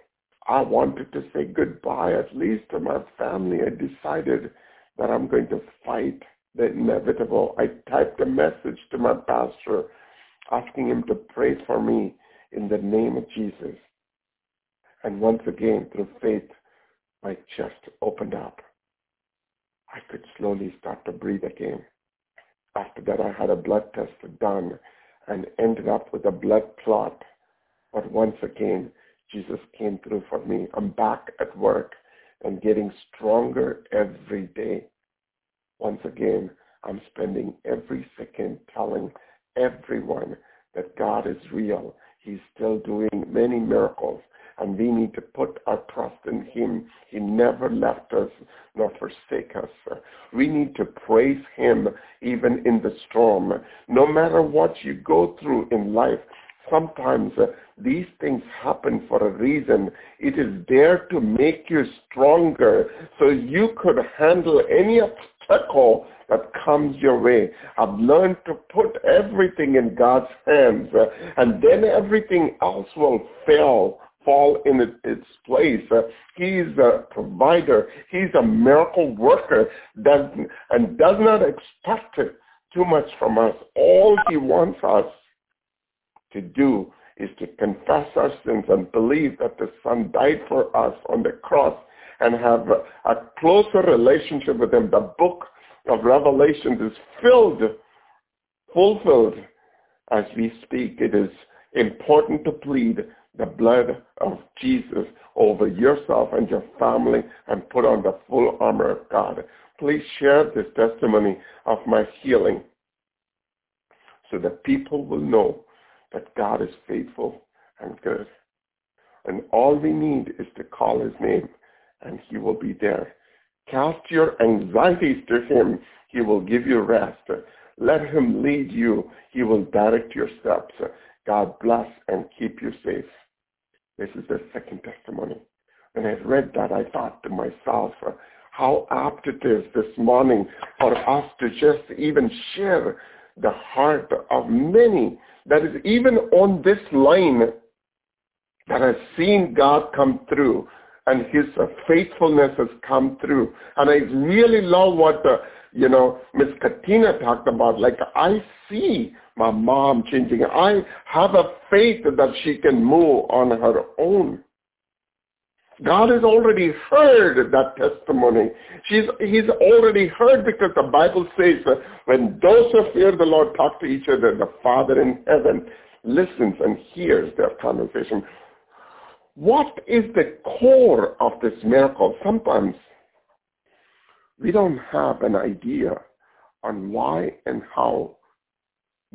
I wanted to say goodbye at least to my family. I decided that I'm going to fight the inevitable. I typed a message to my pastor asking him to pray for me in the name of Jesus. And once again, through faith, my chest opened up. I could slowly start to breathe again. After that, I had a blood test done and ended up with a blood clot. But once again, Jesus came through for me. I'm back at work and getting stronger every day. Once again, I'm spending every second telling everyone that God is real. He's still doing many miracles and we need to put our trust in him. He never left us nor forsake us. We need to praise him even in the storm. No matter what you go through in life, sometimes uh, these things happen for a reason. It is there to make you stronger so you could handle any obstacle that comes your way. I've learned to put everything in God's hands uh, and then everything else will fail fall in its place. Uh, he's a provider. He's a miracle worker that, and does not expect too much from us. All he wants us to do is to confess our sins and believe that the Son died for us on the cross and have a, a closer relationship with him. The book of Revelations is filled, fulfilled as we speak. It is important to plead the blood of Jesus over yourself and your family and put on the full armor of God. Please share this testimony of my healing so that people will know that God is faithful and good. And all we need is to call his name and he will be there. Cast your anxieties to him. He will give you rest. Let him lead you. He will direct your steps. God bless and keep you safe. This is the second testimony. When I read that, I thought to myself, how apt it is this morning for us to just even share the heart of many that is even on this line that has seen God come through and his faithfulness has come through. And I really love what, uh, you know, Miss Katina talked about. Like, I see my mom changing. I have a faith that she can move on her own. God has already heard that testimony. She's, he's already heard because the Bible says that when those who fear the Lord talk to each other, the Father in heaven listens and hears their conversation. What is the core of this miracle? Sometimes we don't have an idea on why and how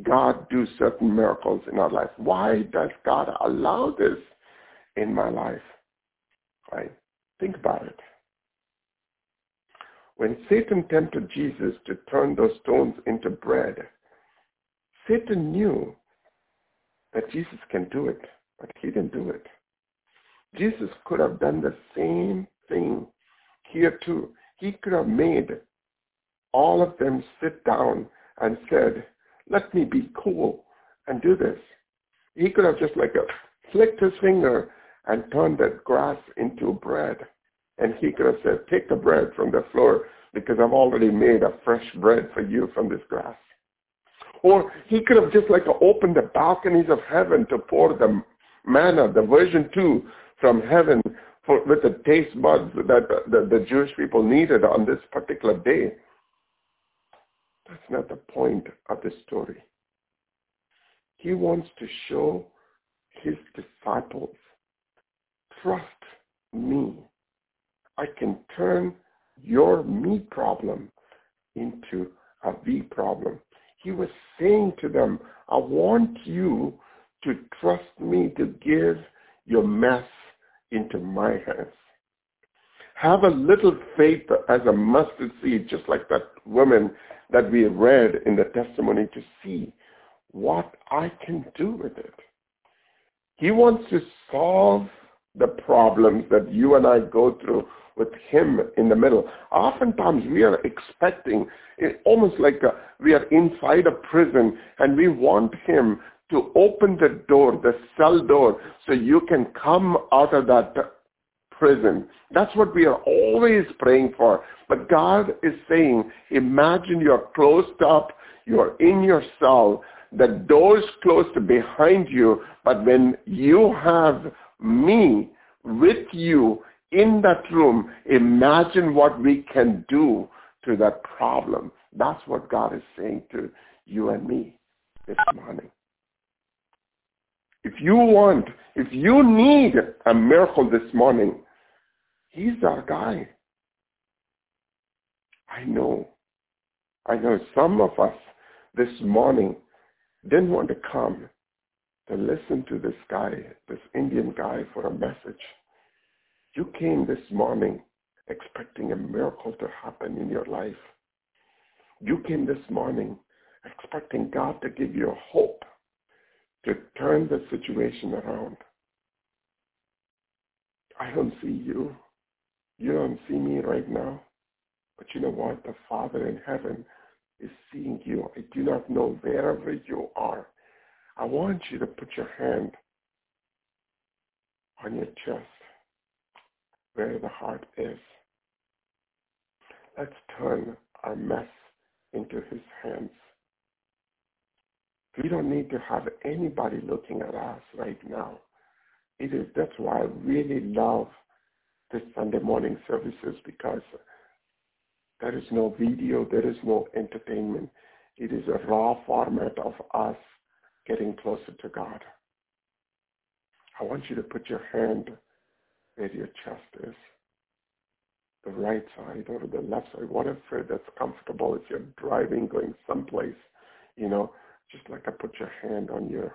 God do certain miracles in our life. Why does God allow this in my life. Right? Think about it. When Satan tempted Jesus to turn those stones into bread, Satan knew that Jesus can do it, but he didn't do it. Jesus could have done the same thing here too. He could have made all of them sit down and said, let me be cool and do this. He could have just like a, flicked his finger and turned that grass into bread. And he could have said, take the bread from the floor because I've already made a fresh bread for you from this grass. Or he could have just like uh, opened the balconies of heaven to pour the manna, the version 2 from heaven for, with the taste buds that the, the Jewish people needed on this particular day. That's not the point of the story. He wants to show his disciples, trust me. I can turn your me problem into a V problem. He was saying to them, I want you to trust me to give your mess into my hands. Have a little faith as a mustard seed, just like that woman that we read in the testimony to see what I can do with it. He wants to solve the problems that you and I go through with him in the middle. Oftentimes we are expecting, almost like a, we are inside a prison and we want him to open the door, the cell door, so you can come out of that prison. That's what we are always praying for. But God is saying, imagine you're closed up, you're in your cell, the door's closed behind you, but when you have me with you in that room, imagine what we can do to that problem. That's what God is saying to you and me this morning. If you want, if you need a miracle this morning, He's our guy. I know. I know some of us this morning didn't want to come to listen to this guy, this Indian guy for a message. You came this morning expecting a miracle to happen in your life. You came this morning expecting God to give you hope to turn the situation around. I don't see you. You don't see me right now. But you know what? The Father in heaven is seeing you. I do not know wherever you are. I want you to put your hand on your chest where the heart is. Let's turn our mess into his hands. We don't need to have anybody looking at us right now. It is that's why I really love the Sunday morning services because there is no video, there is no entertainment. It is a raw format of us getting closer to God. I want you to put your hand where your chest is, the right side or the left side, whatever that's comfortable. If you're driving, going someplace, you know, just like I put your hand on your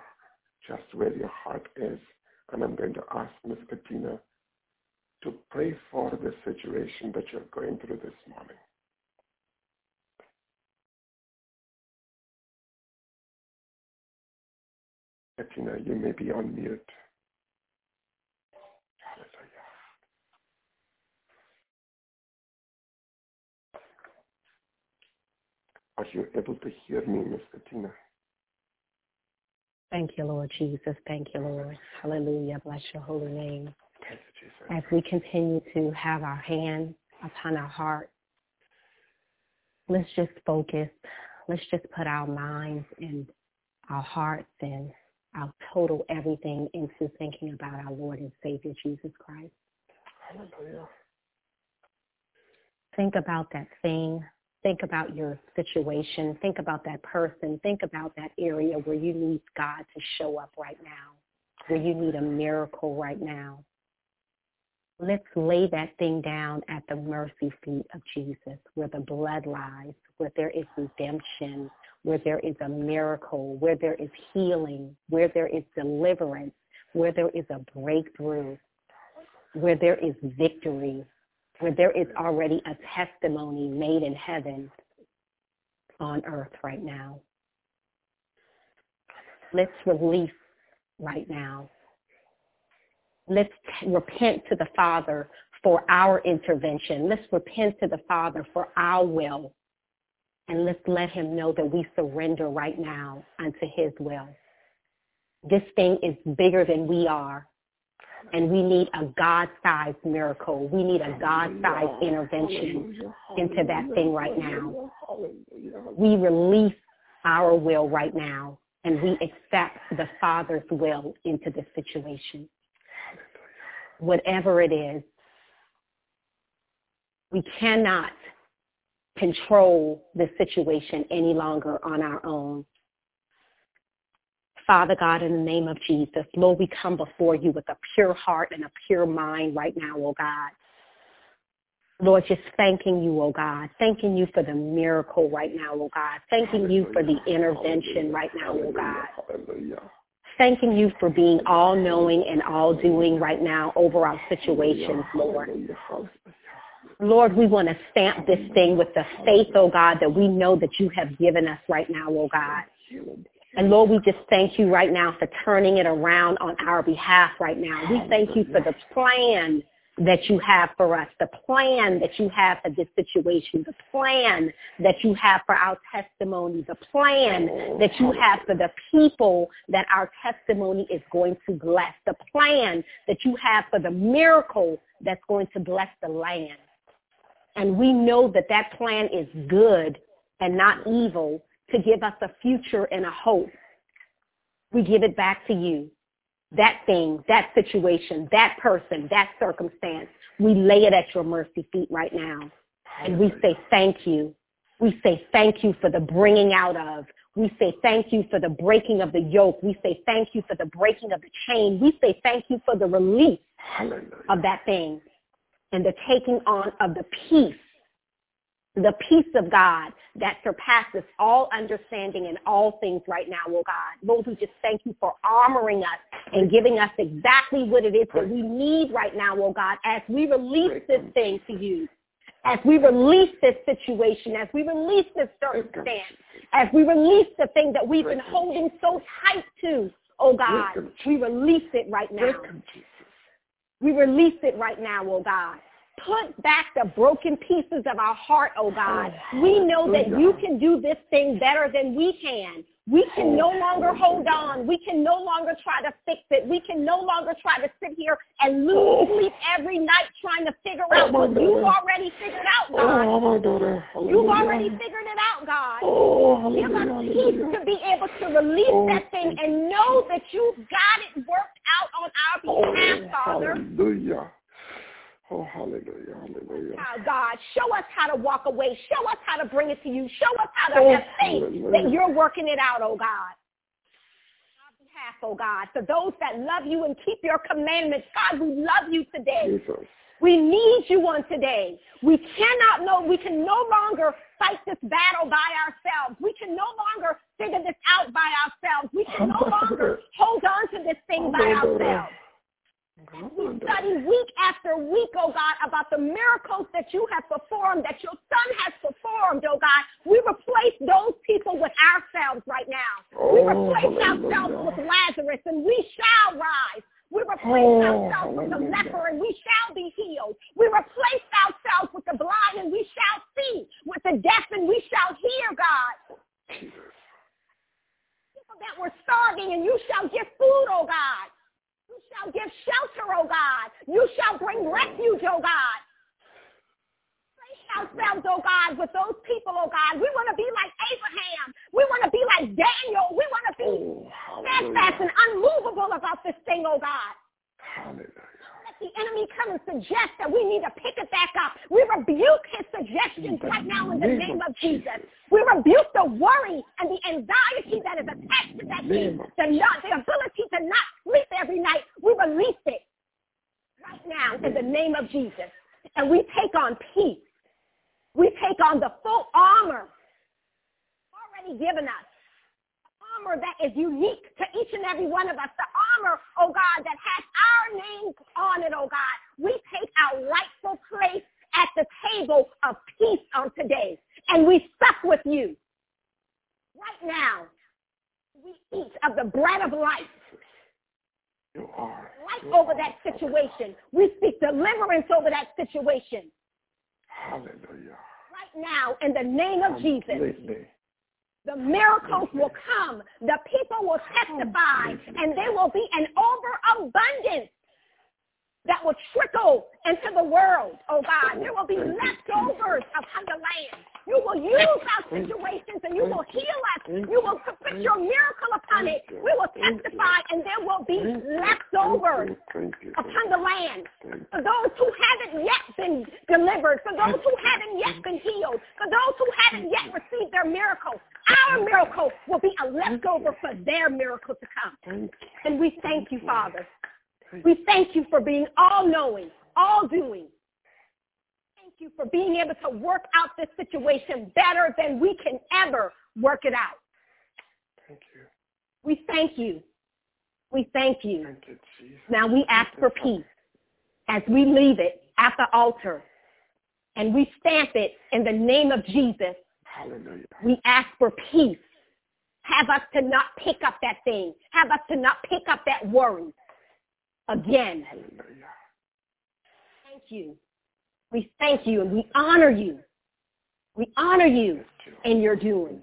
chest where your heart is. And I'm going to ask Miss Katina to pray for the situation that you're going through this morning. Katina, you may be on mute. Are you able to hear me, Miss Katina?
Thank you, Lord Jesus. Thank you, Lord. Hallelujah. Bless your holy name. As we continue to have our hand upon our heart, let's just focus. Let's just put our minds and our hearts and our total everything into thinking about our Lord and Savior Jesus Christ.
Hallelujah.
Think about that thing. Think about your situation. Think about that person. Think about that area where you need God to show up right now, where you need a miracle right now. Let's lay that thing down at the mercy feet of Jesus, where the blood lies, where there is redemption, where there is a miracle, where there is healing, where there is deliverance, where there is a breakthrough, where there is victory, where there is already a testimony made in heaven on earth right now. Let's release right now. Let's repent to the Father for our intervention. Let's repent to the Father for our will. And let's let him know that we surrender right now unto his will. This thing is bigger than we are. And we need a God-sized miracle. We need a God-sized intervention into that thing right now. We release our will right now and we accept the Father's will into the situation. Whatever it is, we cannot control the situation any longer on our own. Father God, in the name of Jesus, Lord, we come before you with a pure heart and a pure mind right now, oh God. Lord, just thanking you, oh God. Thanking you for the miracle right now, oh God. Thanking you for the intervention right now, oh God. Thanking you for being all knowing and all doing right now over our situations, Lord. Lord, we want to stamp this thing with the faith, oh God, that we know that you have given us right now, oh God. And Lord, we just thank you right now for turning it around on our behalf right now. We thank you for the plan that you have for us, the plan that you have for this situation, the plan that you have for our testimony, the plan oh, that you have for the people that our testimony is going to bless, the plan that you have for the miracle that's going to bless the land. And we know that that plan is good and not evil to give us a future and a hope. We give it back to you that thing, that situation, that person, that circumstance. We lay it at your mercy feet right now. And we say thank you. We say thank you for the bringing out of. We say thank you for the breaking of the yoke. We say thank you for the breaking of the chain. We say thank you for the release Hallelujah. of that thing and the taking on of the peace the peace of God that surpasses all understanding in all things right now, oh God. Lord, we just thank you for armoring us and giving us exactly what it is that we need right now, oh God, as we release this thing to you, as we release this situation, as we release this circumstance, as we release the thing that we've been holding so tight to, oh God, we release it right now. We release it right now, oh God put back the broken pieces of our heart, oh God. We know that you can do this thing better than we can. We can no longer hold on. We can no longer try to fix it. We can no longer try to sit here and lose sleep every night trying to figure out what you've already figured out, God. You've already figured it out, God. Give us peace to be able to release that thing and know that you've got it worked out on our behalf, Father.
Hallelujah. Oh, hallelujah, hallelujah.
Oh, God, show us how to walk away. Show us how to bring it to you. Show us how to oh, have faith hallelujah. that you're working it out, oh God. On behalf, oh God, for those that love you and keep your commandments, God, we love you today. Jesus. We need you on today. We cannot know, we can no longer fight this battle by ourselves. We can no longer figure this out by ourselves. We can no longer hold on to this thing by ourselves. We study week after week, oh God, about the miracles that you have performed, that your son has performed, oh God. We replace those people with ourselves right now. Oh, we replace ourselves with Lazarus and we shall rise. We replace oh, ourselves with the leper and we shall be healed. We replace ourselves with the blind and we shall see. With the deaf and we shall hear, God. People that were starving and you shall give food, oh God. You shall give shelter, O God. You shall bring refuge, O God. Place ourselves, O God, with those people, O God. We want to be like Abraham. We want to be like Daniel. We want to be oh, steadfast and unmovable about this thing, O God. Hallelujah the enemy come and suggest that we need to pick it back up. We rebuke his suggestions right now in the name of Jesus. We rebuke the worry and the anxiety that is attached to that thing, the, not, the ability to not sleep every night. We release it right now in the name of Jesus. And we take on peace. We take on the full armor already given us armor that is unique to each and every one of us, the mirror, oh God, that has our names on it, oh God. We take our rightful place at the table of peace on today. And we sup with you. Right now, we eat of the bread of life.
You are.
Life over that situation. We speak deliverance over that situation.
Hallelujah.
Right now, in the name of
Completely.
Jesus. The miracles will come. The people will testify. And there will be an overabundance that will trickle into the world, oh God. There will be leftovers upon the land. You will use our situations and you will heal us. You will put your miracle upon it. We will testify and there will be leftovers upon the land. For those who haven't yet been delivered, for those who haven't yet been healed, for those who haven't yet received their miracle, our miracle will be a leftover for their miracle to come. And we thank you, Father. We thank you for being all-knowing, all-doing. Thank you for being able to work out this situation better than we can ever work it out.
Thank you.
We thank you. We thank you.
Thank you, Jesus.
Now we ask for peace as we leave it at the altar and we stamp it in the name of Jesus.
Hallelujah.
We ask for peace. Have us to not pick up that thing. Have us to not pick up that worry again.
Hallelujah.
Thank you. We thank you and we honor you. We honor you in your doing.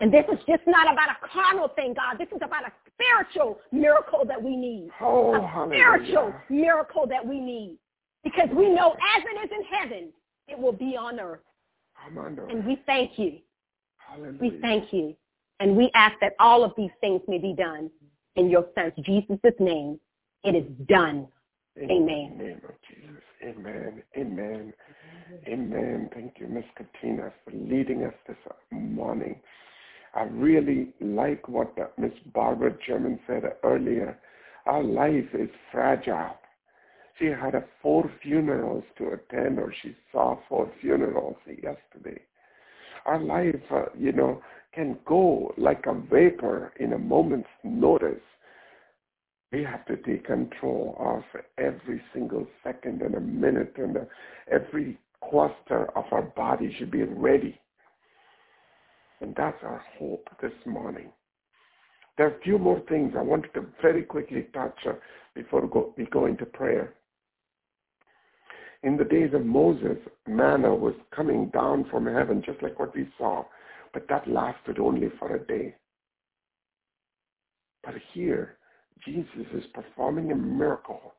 And this is just not about a carnal thing, God. This is about a spiritual miracle that we need.
Oh,
a
hallelujah.
spiritual miracle that we need. Because we know as it is in heaven, it will be on earth. And we thank you.
Hallelujah.
We thank you. And we ask that all of these things may be done in your son's Jesus' name. It is done.
In
Amen.
the name of Jesus. Amen. Amen. Amen. Thank you, Miss Katina, for leading us this morning. I really like what Miss Barbara German said earlier. Our life is fragile. She had a four funerals to attend, or she saw four funerals yesterday. Our life, uh, you know, can go like a vapor in a moment's notice. We have to take control of every single second and a minute, and uh, every cluster of our body should be ready. And that's our hope this morning. There are a few more things I wanted to very quickly touch before we go into prayer. In the days of Moses, manna was coming down from heaven, just like what we saw, but that lasted only for a day. But here, Jesus is performing a miracle.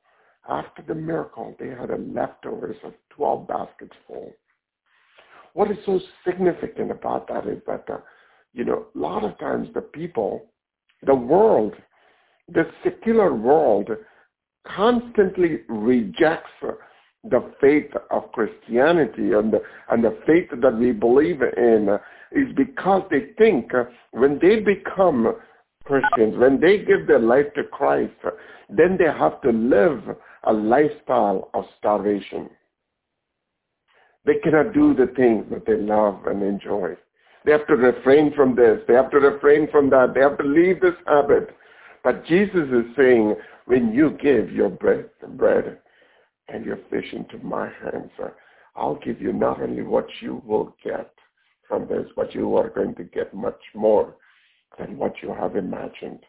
After the miracle, they had a leftovers of 12 baskets full. What is so significant about that is that, uh, you know, a lot of times the people, the world, the secular world constantly rejects the faith of Christianity and the, and the faith that we believe in uh, is because they think uh, when they become Christians, when they give their life to Christ, then they have to live a lifestyle of starvation. They cannot do the things that they love and enjoy. They have to refrain from this. They have to refrain from that. They have to leave this habit. But Jesus is saying, when you give your bread, bread and your fish into my hands, I'll give you not only what you will get from this, but you are going to get much more than what you have imagined.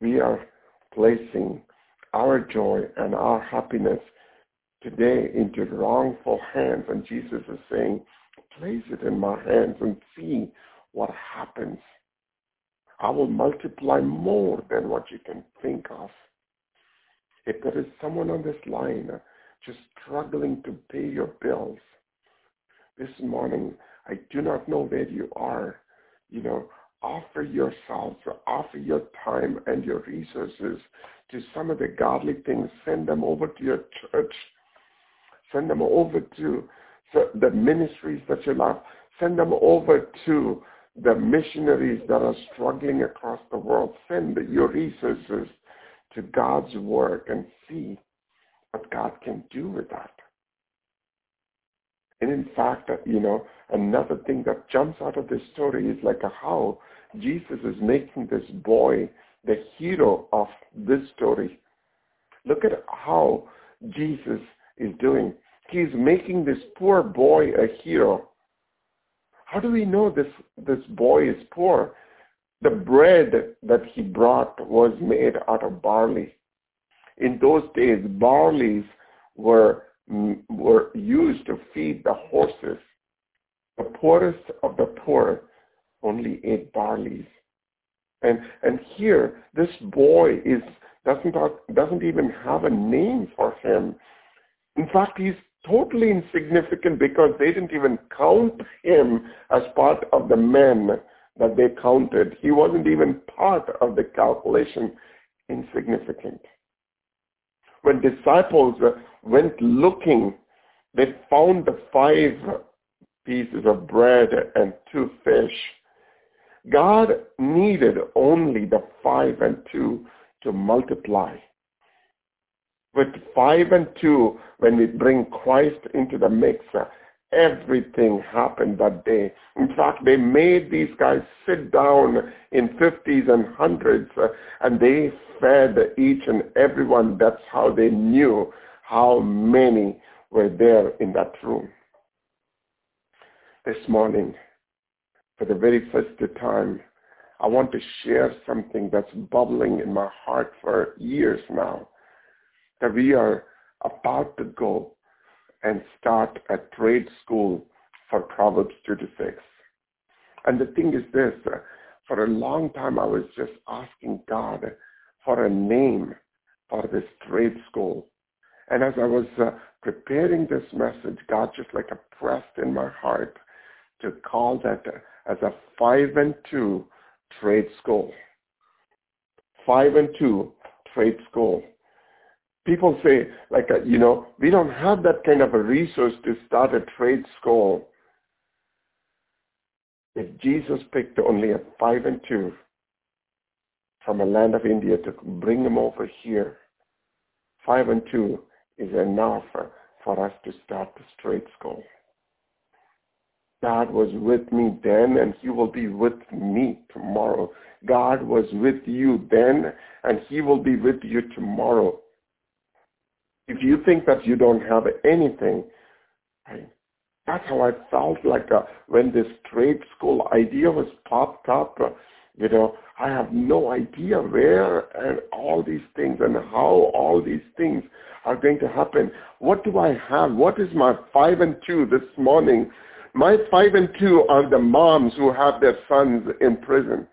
We are placing our joy and our happiness today into wrongful hands. And Jesus is saying, place it in my hands and see what happens. I will multiply more than what you can think of. If there is someone on this line uh, just struggling to pay your bills, this morning, I do not know where you are. You know, offer yourself, offer your time and your resources to some of the godly things. Send them over to your church. Send them over to the ministries that you love. Send them over to the missionaries that are struggling across the world. Send your resources to God's work and see what God can do with that. And in fact, uh, you know, another thing that jumps out of this story is like uh, how Jesus is making this boy the hero of this story. Look at how Jesus is doing. He's making this poor boy a hero. How do we know this, this boy is poor? The bread that he brought was made out of barley. In those days, barleys were, were used to feed the horses. The poorest of the poor only ate barleys. And, and here, this boy is, doesn't, doesn't even have a name for him. In fact, he's totally insignificant because they didn't even count him as part of the men that they counted. He wasn't even part of the calculation. Insignificant. When disciples uh, went looking, they found the five pieces of bread and two fish. God needed only the five and two to multiply. With five and two, when we bring Christ into the mix, everything happened that day. In fact, they made these guys sit down in 50s and hundreds, uh, and they fed each and everyone. That's how they knew how many were there in that room. This morning, for the very first time, I want to share something that's bubbling in my heart for years now. That we are about to go and start a trade school for Proverbs 2 to 6. And the thing is this, uh, for a long time I was just asking God for a name for this trade school. And as I was uh, preparing this message, God just like pressed in my heart to call that as a five and two trade school. Five and two trade school people say, like, uh, you know, we don't have that kind of a resource to start a trade school. If Jesus picked only a five and two from a land of India to bring them over here, five and two is enough for us to start the straight school. God was with me then and he will be with me tomorrow. God was with you then and he will be with you tomorrow if you think that you don't have anything, right? That's how I felt like uh, when this trade school idea was popped up. Uh, you know, I have no idea where and all these things and how all these things are going to happen. What do I have? What is my five and two this morning? My five and two are the moms who have their sons in prison.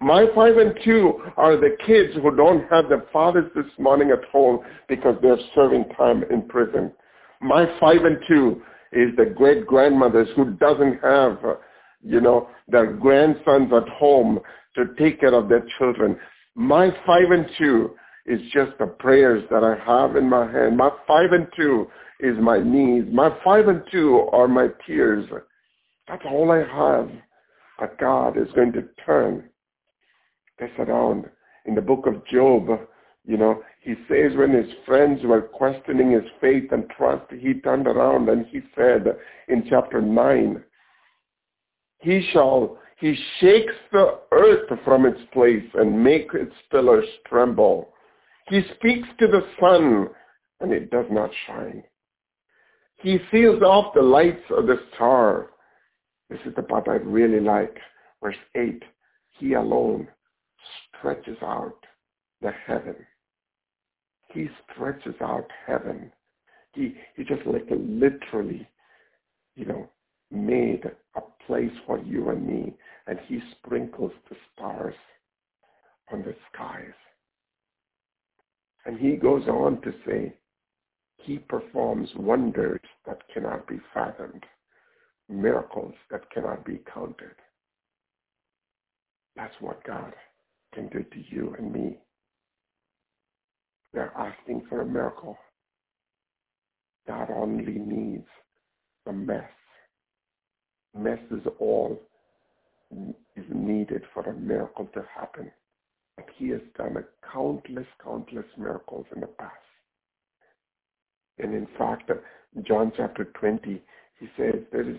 My five and two are the kids who don't have their fathers this morning at home because they're serving time in prison. My five and two is the great grandmothers who doesn't have, you know, their grandsons at home to take care of their children. My five and two is just the prayers that I have in my hand. My five and two is my knees. My five and two are my tears. That's all I have. But God is going to turn this around. In the book of Job, you know, he says when his friends were questioning his faith and trust, he turned around and he said in chapter 9, he shall, he shakes the earth from its place and make its pillars tremble. He speaks to the sun and it does not shine. He seals off the lights of the star. This is the part I really like. Verse 8, he alone stretches out the heaven. He stretches out heaven. He, he just like literally, you know, made a place for you and me, and he sprinkles the stars on the skies. And he goes on to say, he performs wonders that cannot be fathomed, miracles that cannot be counted. That's what God can do to you and me. They're asking for a miracle. God only needs a mess. Mess is all is needed for a miracle to happen. He has done a countless, countless miracles in the past. And in fact, John chapter 20, he says there is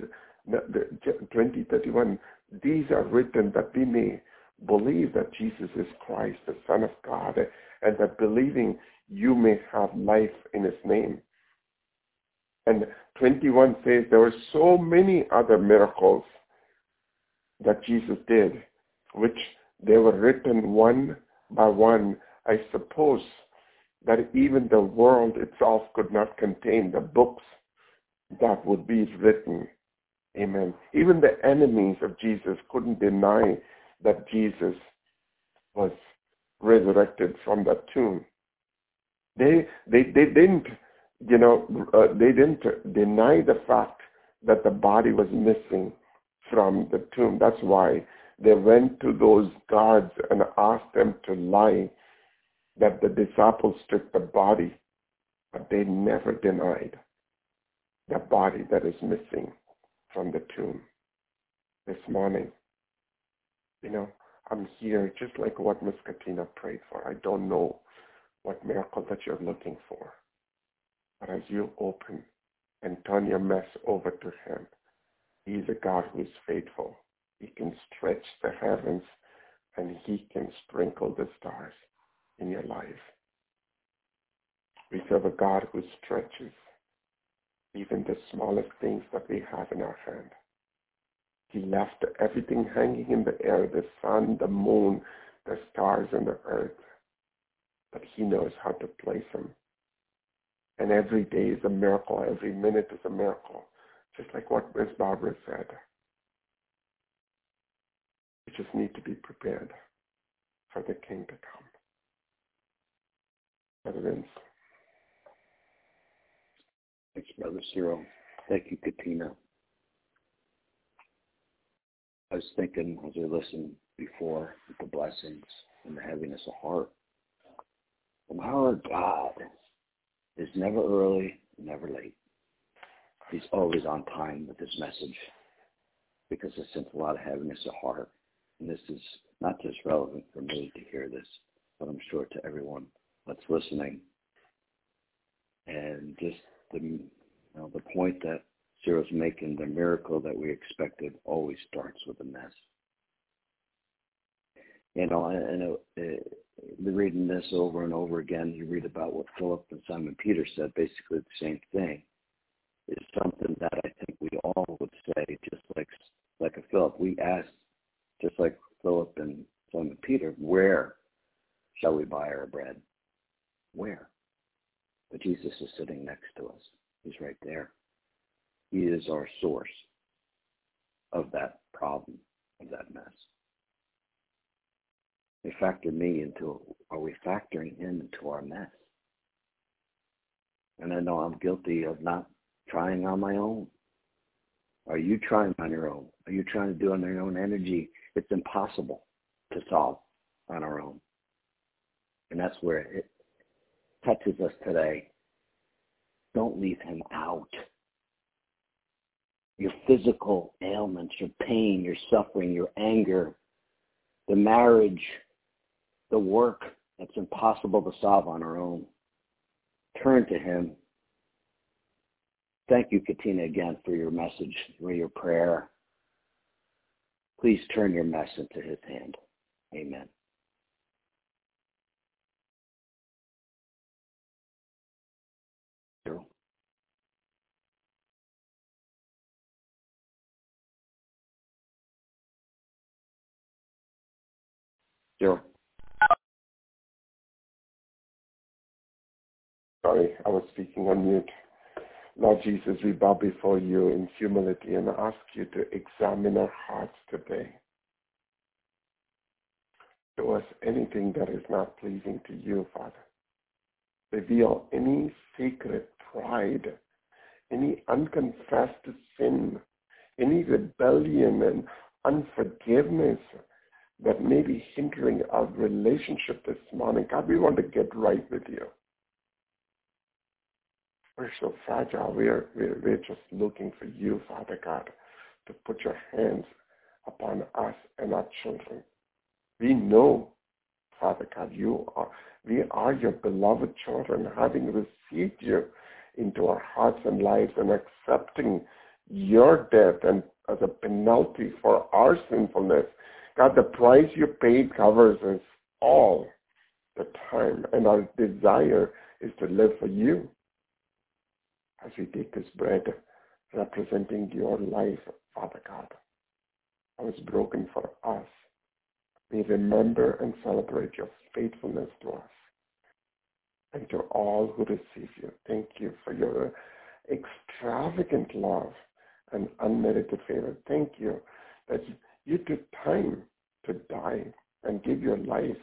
the, the 20, 31, these are written that we may believe that Jesus is Christ, the Son of God, and that believing you may have life in his name. And 21 says there were so many other miracles that Jesus did, which they were written one by one. I suppose that even the world itself could not contain the books that would be written. Amen. Even the enemies of Jesus couldn't deny that Jesus was resurrected from the tomb. They, they, they didn't, you know, uh, they didn't deny the fact that the body was missing from the tomb. That's why they went to those guards and asked them to lie that the disciples took the body, but they never denied the body that is missing from the tomb this morning. You know, I'm here just like what Miss Katina prayed for. I don't know what miracle that you're looking for. But as you open and turn your mess over to him, he's a God who is faithful. He can stretch the heavens and he can sprinkle the stars in your life. We serve a God who stretches even the smallest things that we have in our hand. He left everything hanging in the air, the sun, the moon, the stars, and the earth. But he knows how to place them. And every day is a miracle. Every minute is a miracle. Just like what Miss Barbara said. Just need to be prepared for the King to come. Brother Vince.
Thanks, Brother Cyril. Thank you, Katina. I was thinking as I listened before with the blessings and the heaviness of heart, and how our God is never early, never late. He's always on time with his message because it sends a lot of heaviness of heart. And this is not just relevant for me to hear this, but I'm sure to everyone that's listening. And just the you know, the point that Cyril's making, the miracle that we expected always starts with a mess. You know, and uh, reading this over and over again, you read about what Philip and Simon Peter said, basically the same thing. Is something that I think we all would say, just like like a Philip. We asked, just like Philip and Simon Peter, where shall we buy our bread? Where? But Jesus is sitting next to us. He's right there. He is our source of that problem, of that mess. They factor me into, are we factoring him into our mess? And I know I'm guilty of not trying on my own. Are you trying on your own? Are you trying to do on your own energy? It's impossible to solve on our own. And that's where it touches us today. Don't leave him out your physical ailments, your pain, your suffering, your anger, the marriage, the work that's impossible to solve on our own. Turn to Him. Thank you, Katina, again for your message, for your prayer. Please turn your mess into His hand. Amen. Sure.
Sorry, I was speaking on mute. Lord Jesus, we bow before you in humility and ask you to examine our hearts today. Show us anything that is not pleasing to you, Father. Reveal any secret pride, any unconfessed sin, any rebellion and unforgiveness that may be hindering our relationship this morning. God, we want to get right with you. We're so fragile. We're, we're, we're just looking for you, Father God, to put your hands upon us and our children. We know, Father God, you are, we are your beloved children, having received you into our hearts and lives and accepting your death and as a penalty for our sinfulness God, the price you paid covers us all the time, and our desire is to live for you. As we take this bread representing your life, Father God, I was broken for us. We remember and celebrate your faithfulness to us and to all who receive you. Thank you for your extravagant love and unmerited favor. Thank you that you took time to die and give your life,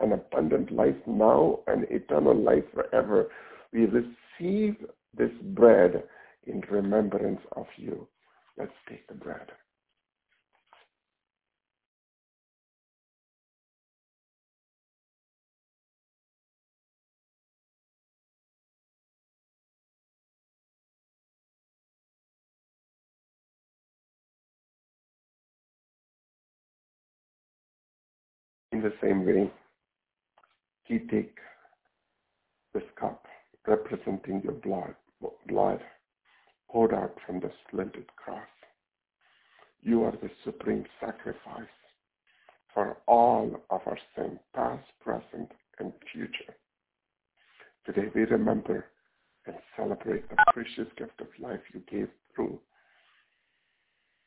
an abundant life now and eternal life forever. We receive this bread in remembrance of you. Let's take the bread. In the same way, he take this cup representing your blood, blood poured out from the splendid cross. You are the supreme sacrifice for all of our sin, past, present, and future. Today we remember and celebrate the precious gift of life you gave through,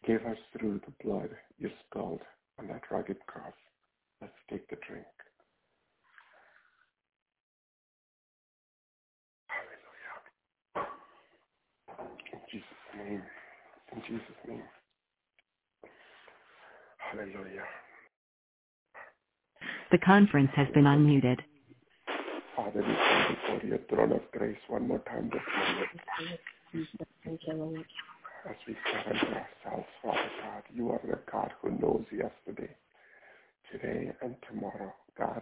gave us through the blood you spilled on that rugged cross. Let's take the drink. Hallelujah. In Jesus' name. In Jesus' name. Hallelujah.
The conference has been unmuted.
Father, we come before your throne of grace one more time this morning. As we surrender ourselves, Father God, you are the God who knows yesterday, today, and tomorrow. God,